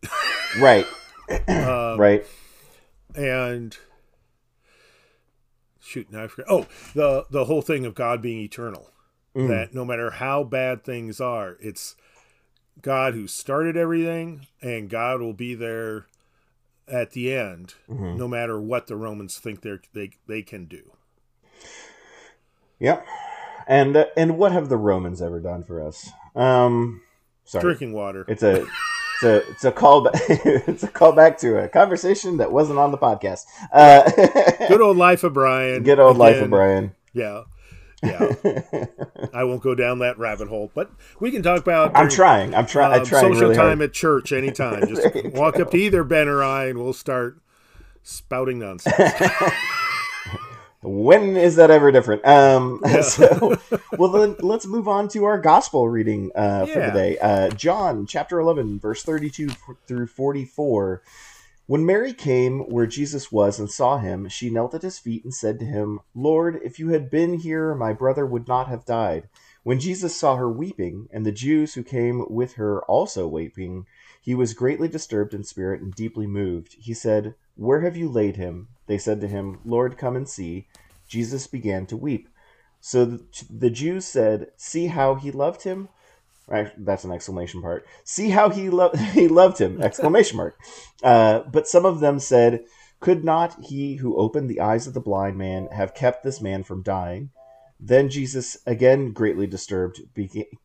Right. um, Right. And shoot, now I forget. Oh, the the whole thing of God being eternal. Mm. That no matter how bad things are, it's God who started everything, and God will be there at the end, Mhm. no matter what the Romans think they they they can do. Yep. And uh, and what have the Romans ever done for us? Um, sorry. Drinking water. It's a it's a it's a callback. it's a callback to a conversation that wasn't on the podcast. Uh, Good old life of Brian. good old life of Brian. Yeah. Yeah. I won't go down that rabbit hole, but we can talk about I'm trying. I'm trying. I'm um, trying social really time hard. at church anytime. Just walk up to either Ben or I and we'll start spouting nonsense. When is that ever different? Um, Yeah. so, well, then let's move on to our gospel reading uh, for the day. Uh, John chapter 11, verse 32 through 44. When Mary came where Jesus was and saw him, she knelt at his feet and said to him, Lord, if you had been here, my brother would not have died. When Jesus saw her weeping, and the Jews who came with her also weeping, he was greatly disturbed in spirit and deeply moved. He said, Where have you laid him? They said to him, Lord, come and see. Jesus began to weep. So the, Jews said, See how he loved him? That's an exclamation part. See how he loved he loved him! Exclamation mark. Uh, but some of them said, Could not he who opened the eyes of the blind man have kept this man from dying? Then Jesus, again greatly disturbed,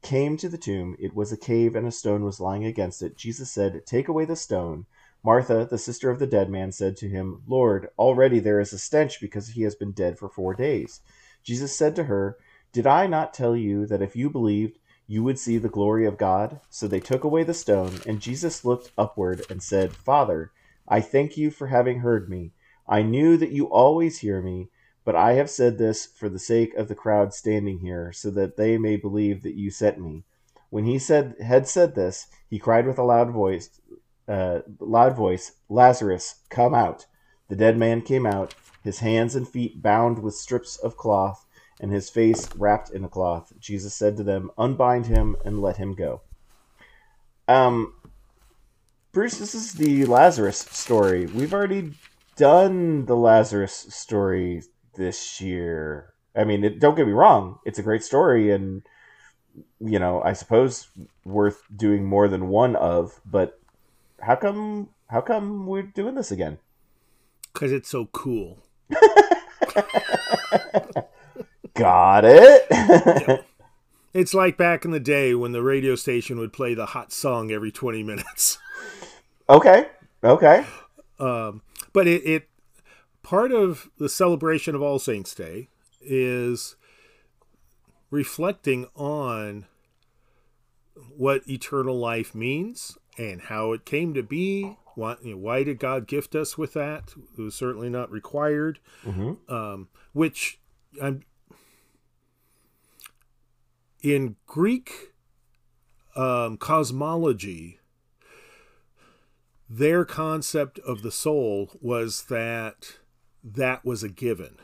came to the tomb. It was a cave, and a stone was lying against it. Jesus said, Take away the stone. Martha, the sister of the dead man, said to him, Lord, already there is a stench because he has been dead for four days. Jesus said to her, Did I not tell you that if you believed, you would see the glory of God? So they took away the stone, and Jesus looked upward and said, Father, I thank you for having heard me. I knew that you always hear me but I have said this for the sake of the crowd standing here, so that they may believe that you sent me. When he said had said this, he cried with a loud voice, uh, loud voice, Lazarus, come out. The dead man came out, his hands and feet bound with strips of cloth, and his face wrapped in a cloth. Jesus said to them, Unbind him and let him go. Um, Bruce, this is the Lazarus story. We've already done the Lazarus story this year. I mean, it, don't get me wrong; it's a great story, and you know, I suppose worth doing more than one of. But how come? How come we're doing this again? Because it's so cool. Got it. It's like back in the day when the radio station would play the hot song every 20 minutes. Okay. Okay. Um, but it, it part of the celebration of All Saints' Day is reflecting on what eternal life means and how it came to be. Why, you know, why did God gift us with that? It was certainly not required. Mm-hmm. Um, which I'm in Greek um, cosmology. Their concept of the soul was that that was a given.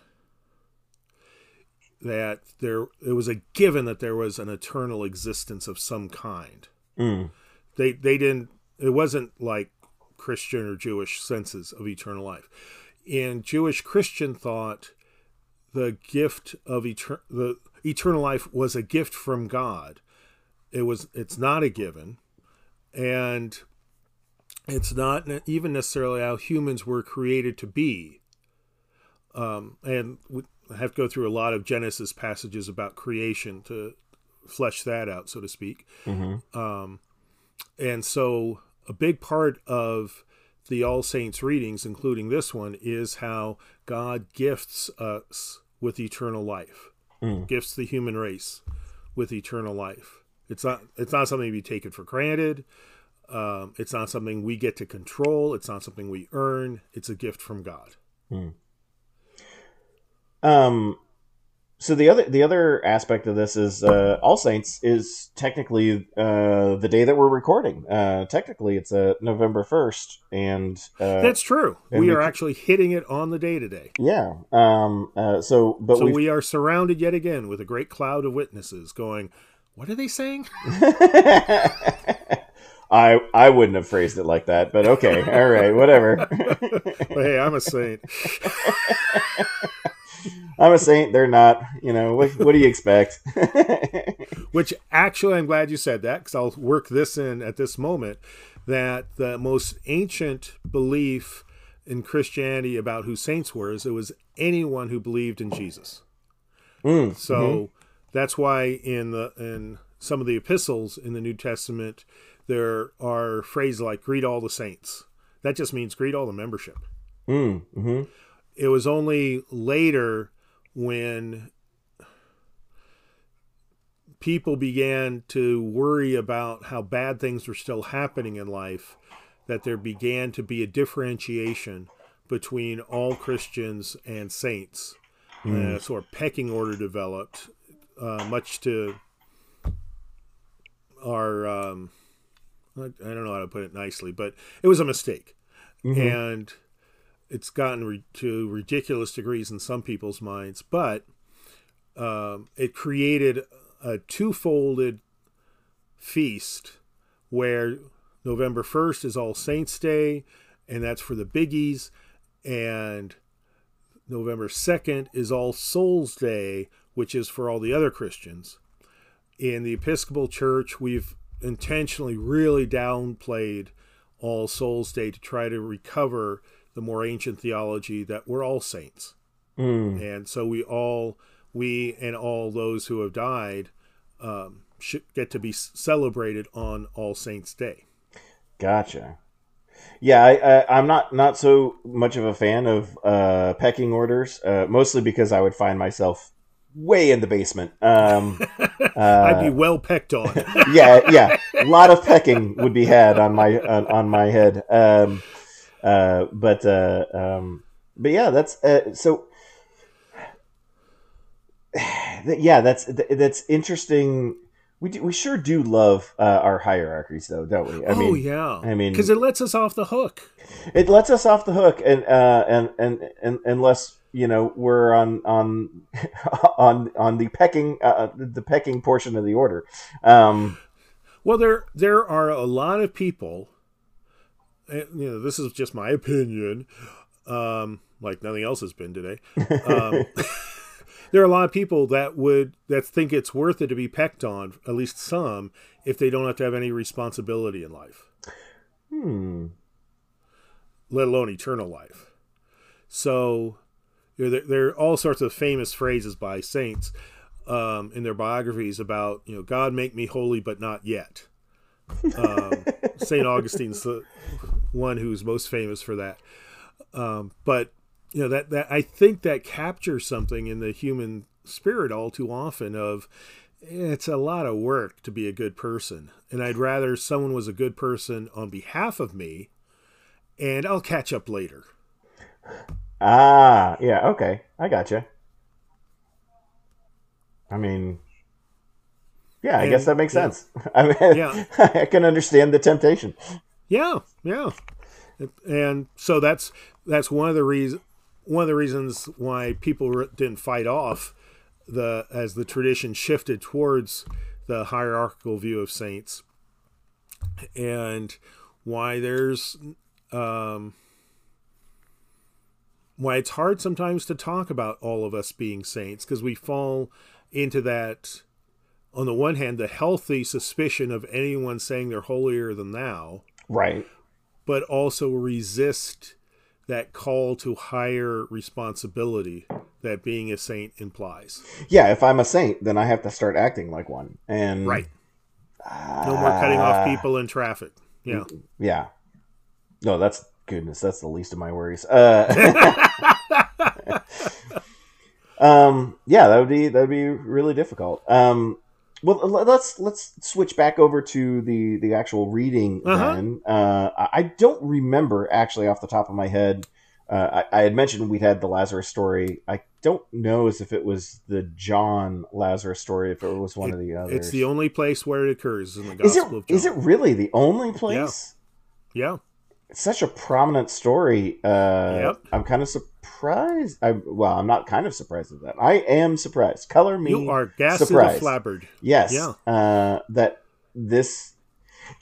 That there, it was a given that there was an eternal existence of some kind. Mm. They they didn't. It wasn't like Christian or Jewish senses of eternal life. In Jewish Christian thought, the gift of eternal the eternal life was a gift from God. It was. It's not a given, and it's not even necessarily how humans were created to be. Um, and we have to go through a lot of Genesis passages about creation to flesh that out, so to speak. Mm-hmm. Um, and so, a big part of the All Saints readings, including this one, is how God gifts us with eternal life, mm. gifts the human race with eternal life. It's not it's not something to be taken for granted. Um, it's not something we get to control. It's not something we earn. It's a gift from God. Mm. Um, so the other the other aspect of this is uh, All Saints is technically uh, the day that we're recording. Uh, technically, it's uh, November first, and uh, that's true. We, we are actually hitting it on the day today. Yeah. Um. Uh, so, but so we are surrounded yet again with a great cloud of witnesses going. What are they saying? I I wouldn't have phrased it like that, but okay, all right, whatever. hey, I'm a saint. I'm a saint. They're not. You know what? What do you expect? Which actually, I'm glad you said that because I'll work this in at this moment. That the most ancient belief in Christianity about who saints were is it was anyone who believed in Jesus. Mm, so mm-hmm. that's why in the in some of the epistles in the New Testament there are phrases like "greet all the saints." That just means greet all the membership. Mm, mm-hmm. It was only later when people began to worry about how bad things were still happening in life that there began to be a differentiation between all Christians and saints. Mm. Uh, sort of pecking order developed, uh, much to our, um, I don't know how to put it nicely, but it was a mistake. Mm-hmm. And it's gotten re- to ridiculous degrees in some people's minds, but um, it created a two-folded feast where November 1st is All Saints Day, and that's for the biggies, and November 2nd is All Souls Day, which is for all the other Christians. In the Episcopal Church, we've intentionally really downplayed All Souls Day to try to recover the more ancient theology that we're all saints. Mm. And so we all, we and all those who have died, um, should get to be celebrated on All Saints Day. Gotcha. Yeah, I, I, am not not so much of a fan of uh, pecking orders, uh, mostly because I would find myself way in the basement. Um, uh, I'd be well pecked on. yeah, yeah, a lot of pecking would be had on my on, on my head. Um, uh, but uh, um, but yeah, that's uh, so. Yeah, that's that's interesting we do, we sure do love uh, our hierarchies, though, don't we? I oh mean, yeah. I mean, because it lets us off the hook. It lets us off the hook, and uh, and, and and unless you know we're on on on on the pecking uh, the pecking portion of the order. Um, well, there there are a lot of people. You know, this is just my opinion. Um, like nothing else has been today. Um, there are a lot of people that would that think it's worth it to be pecked on, at least some, if they don't have to have any responsibility in life. Hmm. Let alone eternal life. So, you know, there, there are all sorts of famous phrases by saints um, in their biographies about, you know, God make me holy, but not yet. Um, Saint Augustine's the one who's most famous for that. Um, but you know that that I think that captures something in the human spirit all too often of it's a lot of work to be a good person and I'd rather someone was a good person on behalf of me and I'll catch up later. Ah, yeah, okay. I got gotcha. I mean, yeah, I and, guess that makes yeah. sense. I mean, yeah. I can understand the temptation. Yeah, yeah. And so that's that's one of the reasons one of the reasons why people didn't fight off the as the tradition shifted towards the hierarchical view of saints and why there's um, why it's hard sometimes to talk about all of us being saints because we fall into that on the one hand the healthy suspicion of anyone saying they're holier than thou right but also resist that call to higher responsibility that being a saint implies. Yeah, if I'm a saint, then I have to start acting like one. And right. Uh, no more cutting off people in traffic. Yeah. Yeah. No, that's goodness. That's the least of my worries. Uh, um, yeah, that would be that would be really difficult. Um, well, let's let's switch back over to the the actual reading uh-huh. then. Uh, I don't remember actually off the top of my head. Uh, I, I, had mentioned we'd had the Lazarus story. I don't know as if it was the John Lazarus story, if it was one it, of the others. It's the only place where it occurs in the Gospel is it, of John. Is it really the only place? Yeah. yeah. It's such a prominent story. Uh, yep. I'm kind of surprised. I well, I'm not kind of surprised at that. I am surprised. Color me. You are gassed surprised. flabbered. Yes. Yeah. Uh, that this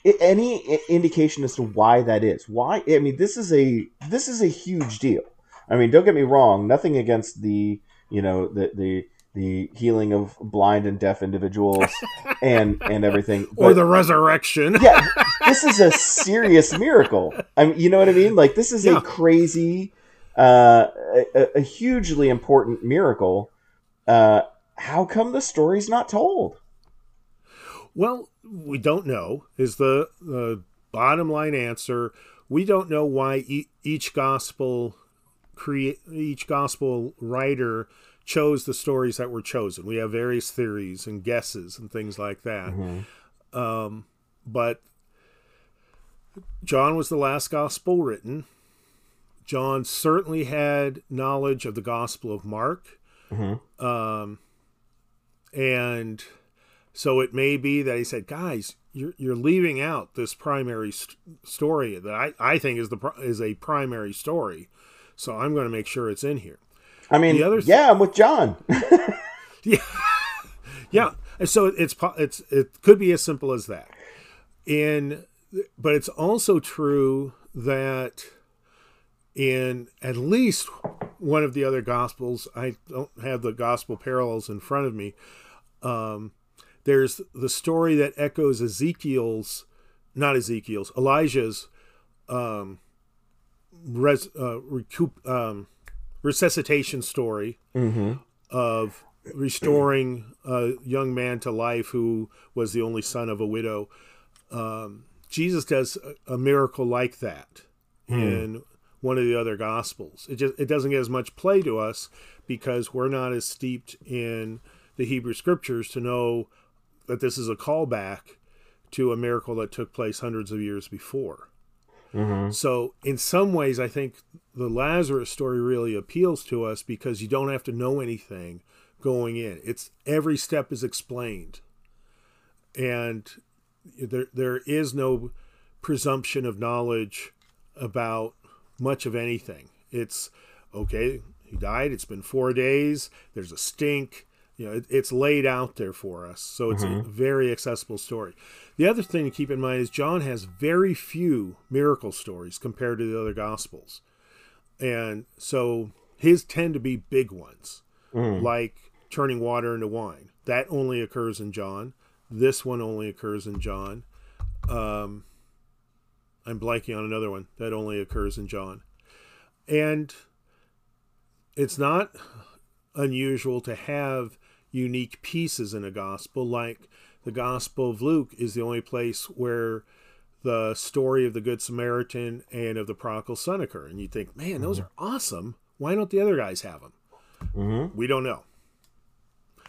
any indication as to why that is. Why? I mean, this is a this is a huge deal. I mean, don't get me wrong. Nothing against the you know the the the healing of blind and deaf individuals and and everything but, or the resurrection yeah this is a serious miracle i mean you know what i mean like this is yeah. a crazy uh, a, a, hugely important miracle. Uh, how come the story's not told? Well, we don't know. Is the the bottom line answer? We don't know why e- each gospel create each gospel writer chose the stories that were chosen. We have various theories and guesses and things like that. Mm-hmm. Um, but John was the last gospel written. John certainly had knowledge of the Gospel of Mark. Mm-hmm. Um, and so it may be that he said, guys, you're, you're leaving out this primary st- story that I, I think is the is a primary story. So I'm going to make sure it's in here. I mean, the other th- yeah, I'm with John. yeah, yeah. And so it's it's it could be as simple as that. In but it's also true that in at least one of the other gospels i don't have the gospel parallels in front of me um, there's the story that echoes ezekiel's not ezekiel's elijah's um, res, uh, recoup, um, resuscitation story Mm-hmm. of restoring a young man to life who was the only son of a widow. Um, Jesus does a, a miracle like that in one of the other gospels. It just it doesn't get as much play to us because we're not as steeped in the Hebrew scriptures to know that this is a callback to a miracle that took place hundreds of years before. Mm-hmm. So, in some ways, I think the Lazarus story really appeals to us because you don't have to know anything going in. It's every step is explained, and there there is no presumption of knowledge about much of anything. It's okay. He died. It's been four days. There's a stink. You know, it, it's laid out there for us, so it's a very accessible story. The other thing to keep in mind is John has very few miracle stories compared to the other gospels. And so his tend to be big ones, like turning water into wine. That only occurs in John. This one only occurs in John. Um, I'm blanking on another one that only occurs in John. And it's not unusual to have unique pieces in a gospel like the gospel of luke is the only place where the story of the good samaritan and of the prodigal son occur and you think man those are awesome why don't the other guys have them Mm-hmm. we don't know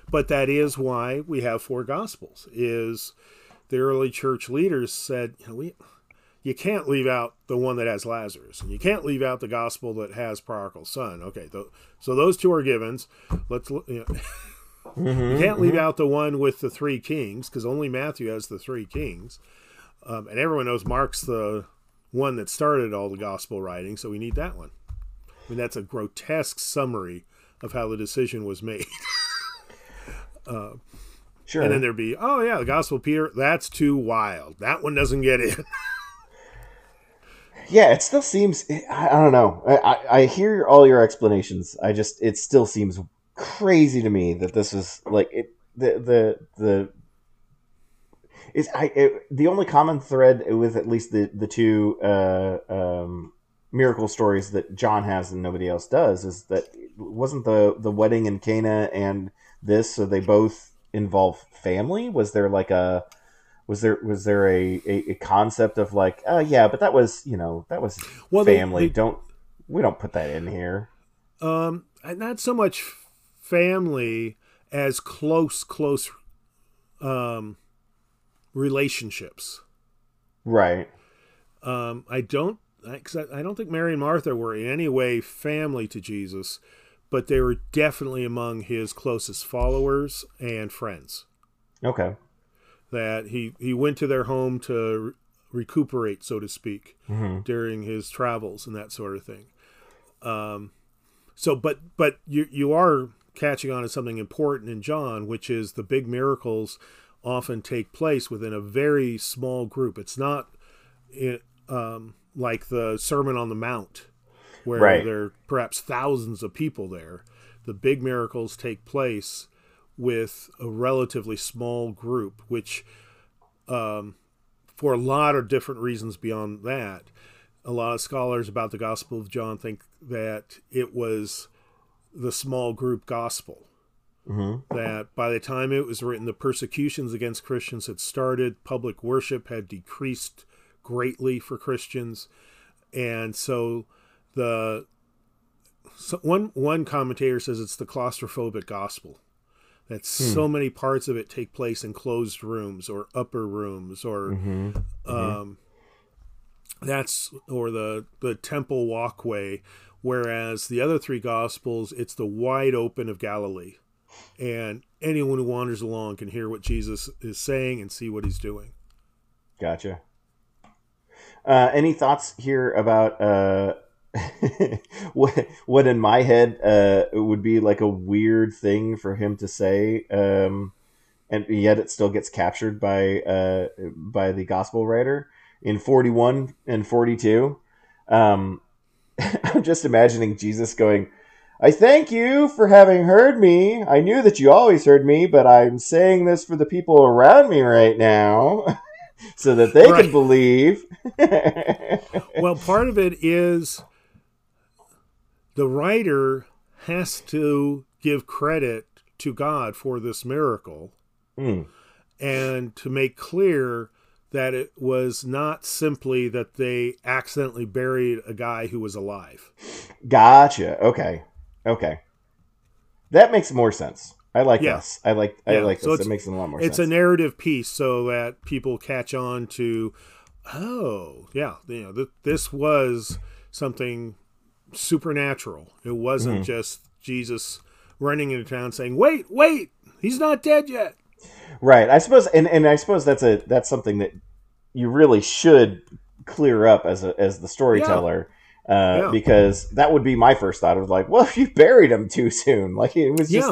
but that is why we have four gospels is the early church leaders said you know we you can't leave out the one that has Lazarus, and you can't leave out the gospel that has prodigal son. Okay, th- so those two are givens. Let's you, know, you mm-hmm, can't leave mm-hmm. out the one with the three kings because only Matthew has the three kings, um, and everyone knows Mark's the one that started all the gospel writing, so we need that one. I mean, that's a grotesque summary of how the decision was made. Sure. Um, and then there'd be, oh yeah, the gospel of Peter, that's too wild. That one doesn't get in. yeah, it still seems. I, I don't know. I, I, I hear all your explanations. I just it still seems crazy to me that this is like it. The the the is I it, the only common thread with at least the the two uh, um, miracle stories that John has and nobody else does is that wasn't the the wedding in Cana and this so they both involve family. Was there like a was there was there a, a, a concept of like oh yeah but that was you know that was Well, family they- don't we don't put that in here Um, not so much family as close, close um, relationships. right Um, I don't, because I, I don't think Mary and Martha were in any way family to Jesus, but they were definitely among his closest followers and friends. okay That he he went to their home to re- recuperate, so to speak, hmm during his travels and that sort of thing. Um, so, but but you you are catching on to something important in John, which is the big miracles often take place within a very small group. It's not it, um, like the Sermon on the Mount, where Right. there are perhaps thousands of people there. The big miracles take place with a relatively small group, which um, for a lot of different reasons beyond that. A lot of scholars about the Gospel of John think that it was the small group gospel. hmm That by the time it was written, the persecutions against Christians had started, public worship had decreased greatly for Christians, and so the so one one commentator says it's the claustrophobic gospel that so many parts of it take place in closed rooms or upper rooms or hmm um, that's or the the temple walkway whereas the other three gospels it's the wide open of galilee and anyone who wanders along can hear what jesus is saying and see what he's doing Gotcha. Uh, any thoughts here about uh, what what in my head uh, would be like a weird thing for him to say, um, and yet it still gets captured by uh, by the gospel writer in forty one and forty two. Um, I'm just imagining Jesus going. I thank you for having heard me. I knew that you always heard me, but I'm saying this for the people around me right now. so that they Right. can believe. well part of it is the writer has to give credit to God for this miracle Mm. and to make clear that it was not simply that they accidentally buried a guy who was alive. Gotcha. Okay. Okay. That makes more sense. I like Yeah. this. I like. I Yeah. like So this. It makes a lot more It's sense. It's a narrative piece so that people catch on to, oh, yeah, you know, th- this was something supernatural. It wasn't Mm-hmm. just Jesus running into town saying, wait, wait, he's not dead yet. Right. I suppose, and, and I suppose that's a that's something that you really should clear up as a as the storyteller, uh, Yeah. because that would be my first thought of like, well, you buried him too soon. Like it was just,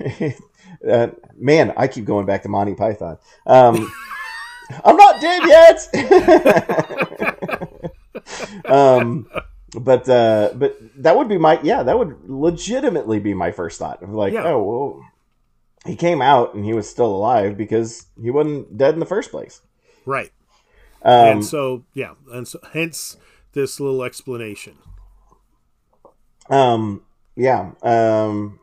uh, man. I keep going back to Monty Python. Um, I'm not dead yet. um, but uh, but that would be my yeah. That would legitimately be my first thought of like, Yeah. oh well he came out and he was still alive because he wasn't dead in the first place. Right. Um, and so, yeah, and so hence this little explanation. um, yeah. Um,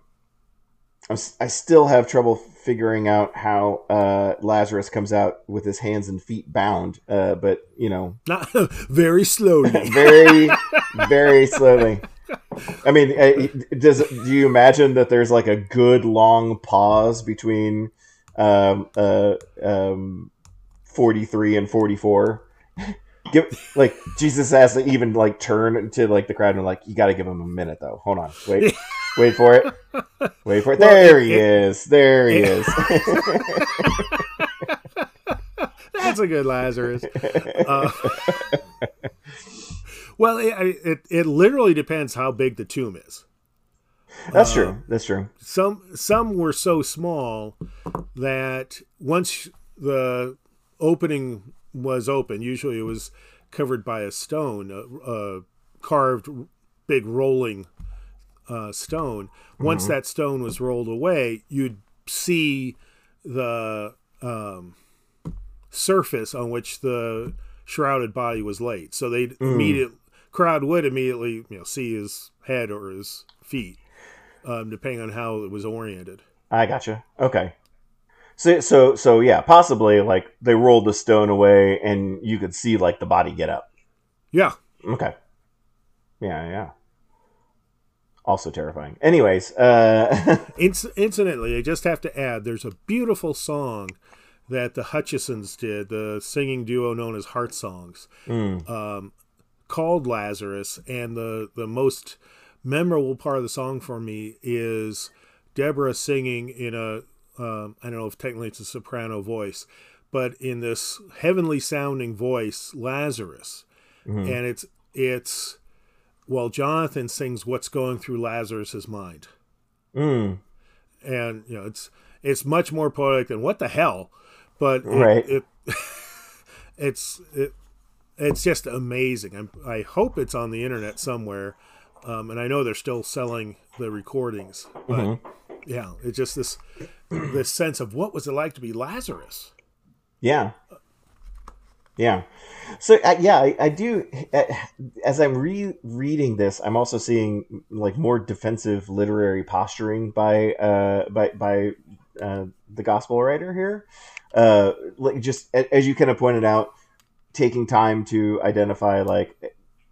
I'm, still have trouble figuring out how uh, Lazarus comes out with his hands and feet bound. Uh, but you know, Not very slowly. very, very slowly. I mean, uh, does do you imagine that there's like a good long pause between um, uh, um, 43 and 44? Give like Jesus has to even like turn to like the crowd and like you got to give him a minute though. Hold on, wait, wait for it, wait for it. Well, There it- he it- is. There he it- is. That's a good Lazarus. Uh, well, it, it it literally depends how big the tomb is. That's true. That's true. Some some were so small that once the opening was open, usually it was covered by a stone, a, a carved big rolling uh, stone. Once that stone was rolled away, you'd see the um, surface on which the shrouded body was laid. So they'd immediate crowd would immediately you know see his head or his feet, um, depending on how it was oriented. I gotcha. Okay. So, so, so, yeah, possibly like they rolled the stone away and you could see like the body get up. Yeah, Okay. Yeah, yeah. Also terrifying. Anyways, uh, Inc- incidentally, I just have to add there's a beautiful song that the Hutchisons did, the singing duo known as Heart Songs, mm, um, called Lazarus. And the, the most memorable part of the song for me is Deborah singing in a, um, I don't know if technically it's a soprano voice, but in this heavenly sounding voice, Lazarus. mhm. And it's, it's, well, Jonathan sings what's going through Lazarus's mind mm, and you know it's it's much more poetic than what the hell but it, Right. it it's it, it's just amazing I'm, i hope it's on the internet somewhere um, and i know they're still selling the recordings but Mhm. yeah it's just this this sense of what was it like to be lazarus yeah. Yeah. So, uh, yeah, I, I do. Uh, as I'm re reading this, I'm also seeing like more defensive literary posturing by, uh, by, by, uh, the gospel writer here. Uh, like just as you kind of pointed out, taking time to identify like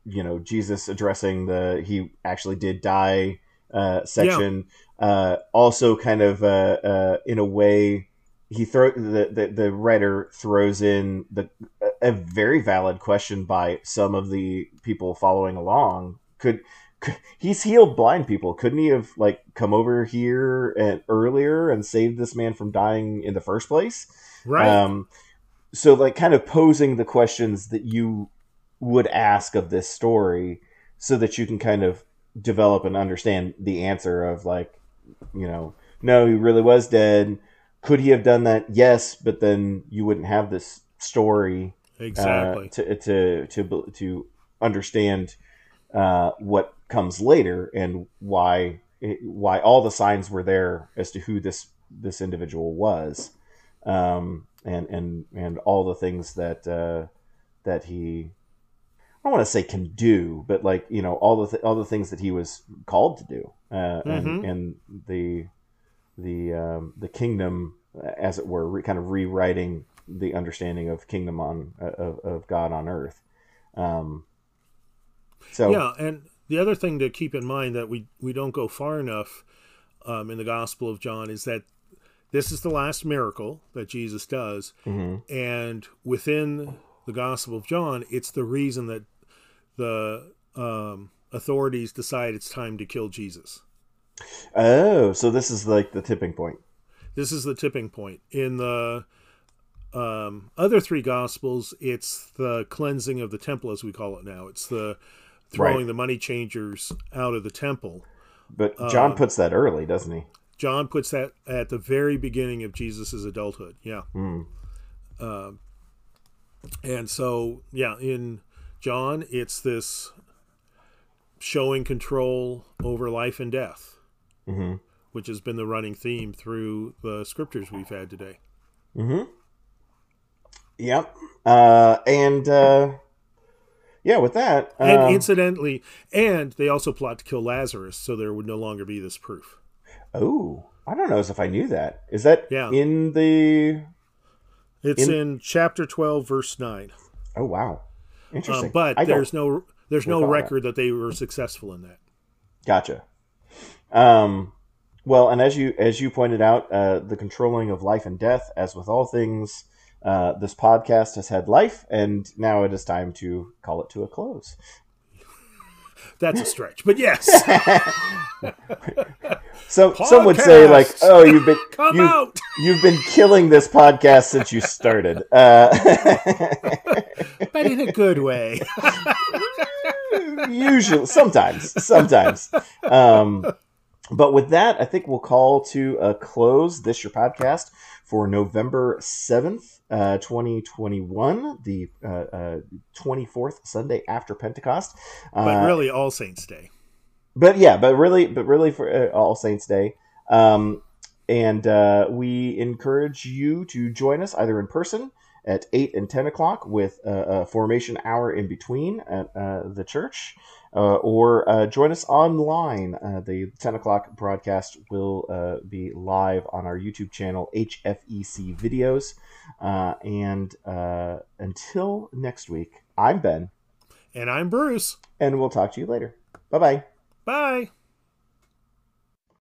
you know jesus addressing the he actually did die uh section. Uh also kind of uh, uh in a way he throw the, the the writer throws in the a very valid question by some of the people following along. Could, could he's healed blind people. Couldn't he have like come over here and earlier and saved this man from dying in the first place? Right. Um, so like kind of posing the questions that you would ask of this story so that you can kind of develop and understand the answer of like, you know, no, he really was dead. Could he have done that? Yes, but then you wouldn't have this story uh, exactly to to to to understand uh, what comes later and why why all the signs were there as to who this this individual was, um, and and and all the things that uh, that he. I don't want to say can do, but like you know all the th- all the things that he was called to do, uh, and, Mhm. and the the um, the kingdom, as it were, re- kind of rewriting the understanding of kingdom on uh, of, of God on earth. Um, so Yeah, and the other thing to keep in mind that we we don't go far enough um, in the Gospel of John is that this is the last miracle that Jesus does, mhm. and within the Gospel of John, it's the reason that the um, authorities decide it's time to kill Jesus. oh, so this is like the tipping point. This is the tipping point. In the um, other three Gospels, it's the cleansing of the temple, as we call it now. It's the throwing Right. the money changers out of the temple. But John Um, puts that early, doesn't he? John puts that at the very beginning of Jesus' adulthood. Yeah. Hmm. Um, and so, yeah, in John, it's this showing control over life and death, hmm which has been the running theme through the scriptures we've had today. hmm Yep. Uh, and uh, yeah, with that, And um, incidentally, and they also plot to kill Lazarus, so there would no longer be this proof. Oh, I don't know as if I knew that. Is that Yeah. in the? It's In- in, chapter 12, verse 9. Oh wow, interesting. Um, but I there's no there's no recall that. record that they were successful in that. Gotcha. Um, well, and as you as you pointed out, uh, the controlling of life and death, as with all things, uh, this podcast has had life, and now it is time to call it to a close. That's a stretch, but yes, So some would say, like, "Oh, you've been you, you've been killing this podcast since you started." Uh, but in a good way. usually sometimes sometimes um but with that i think we'll call to a close this your podcast for november 7th uh 2021 the uh, uh 24th sunday after pentecost uh, But really, All Saints Day. but yeah, but really, but really for uh, All Saints Day, um, and uh, we encourage you to join us either in person at eight and ten o'clock with a, a formation hour in between at uh, the church, or uh, join us online. Uh, the ten o'clock broadcast will uh, be live on our YouTube channel HFEC Videos, uh, and uh, until next week, I'm Ben, And I'm Bruce. and we'll talk to you later. Bye bye. Bye.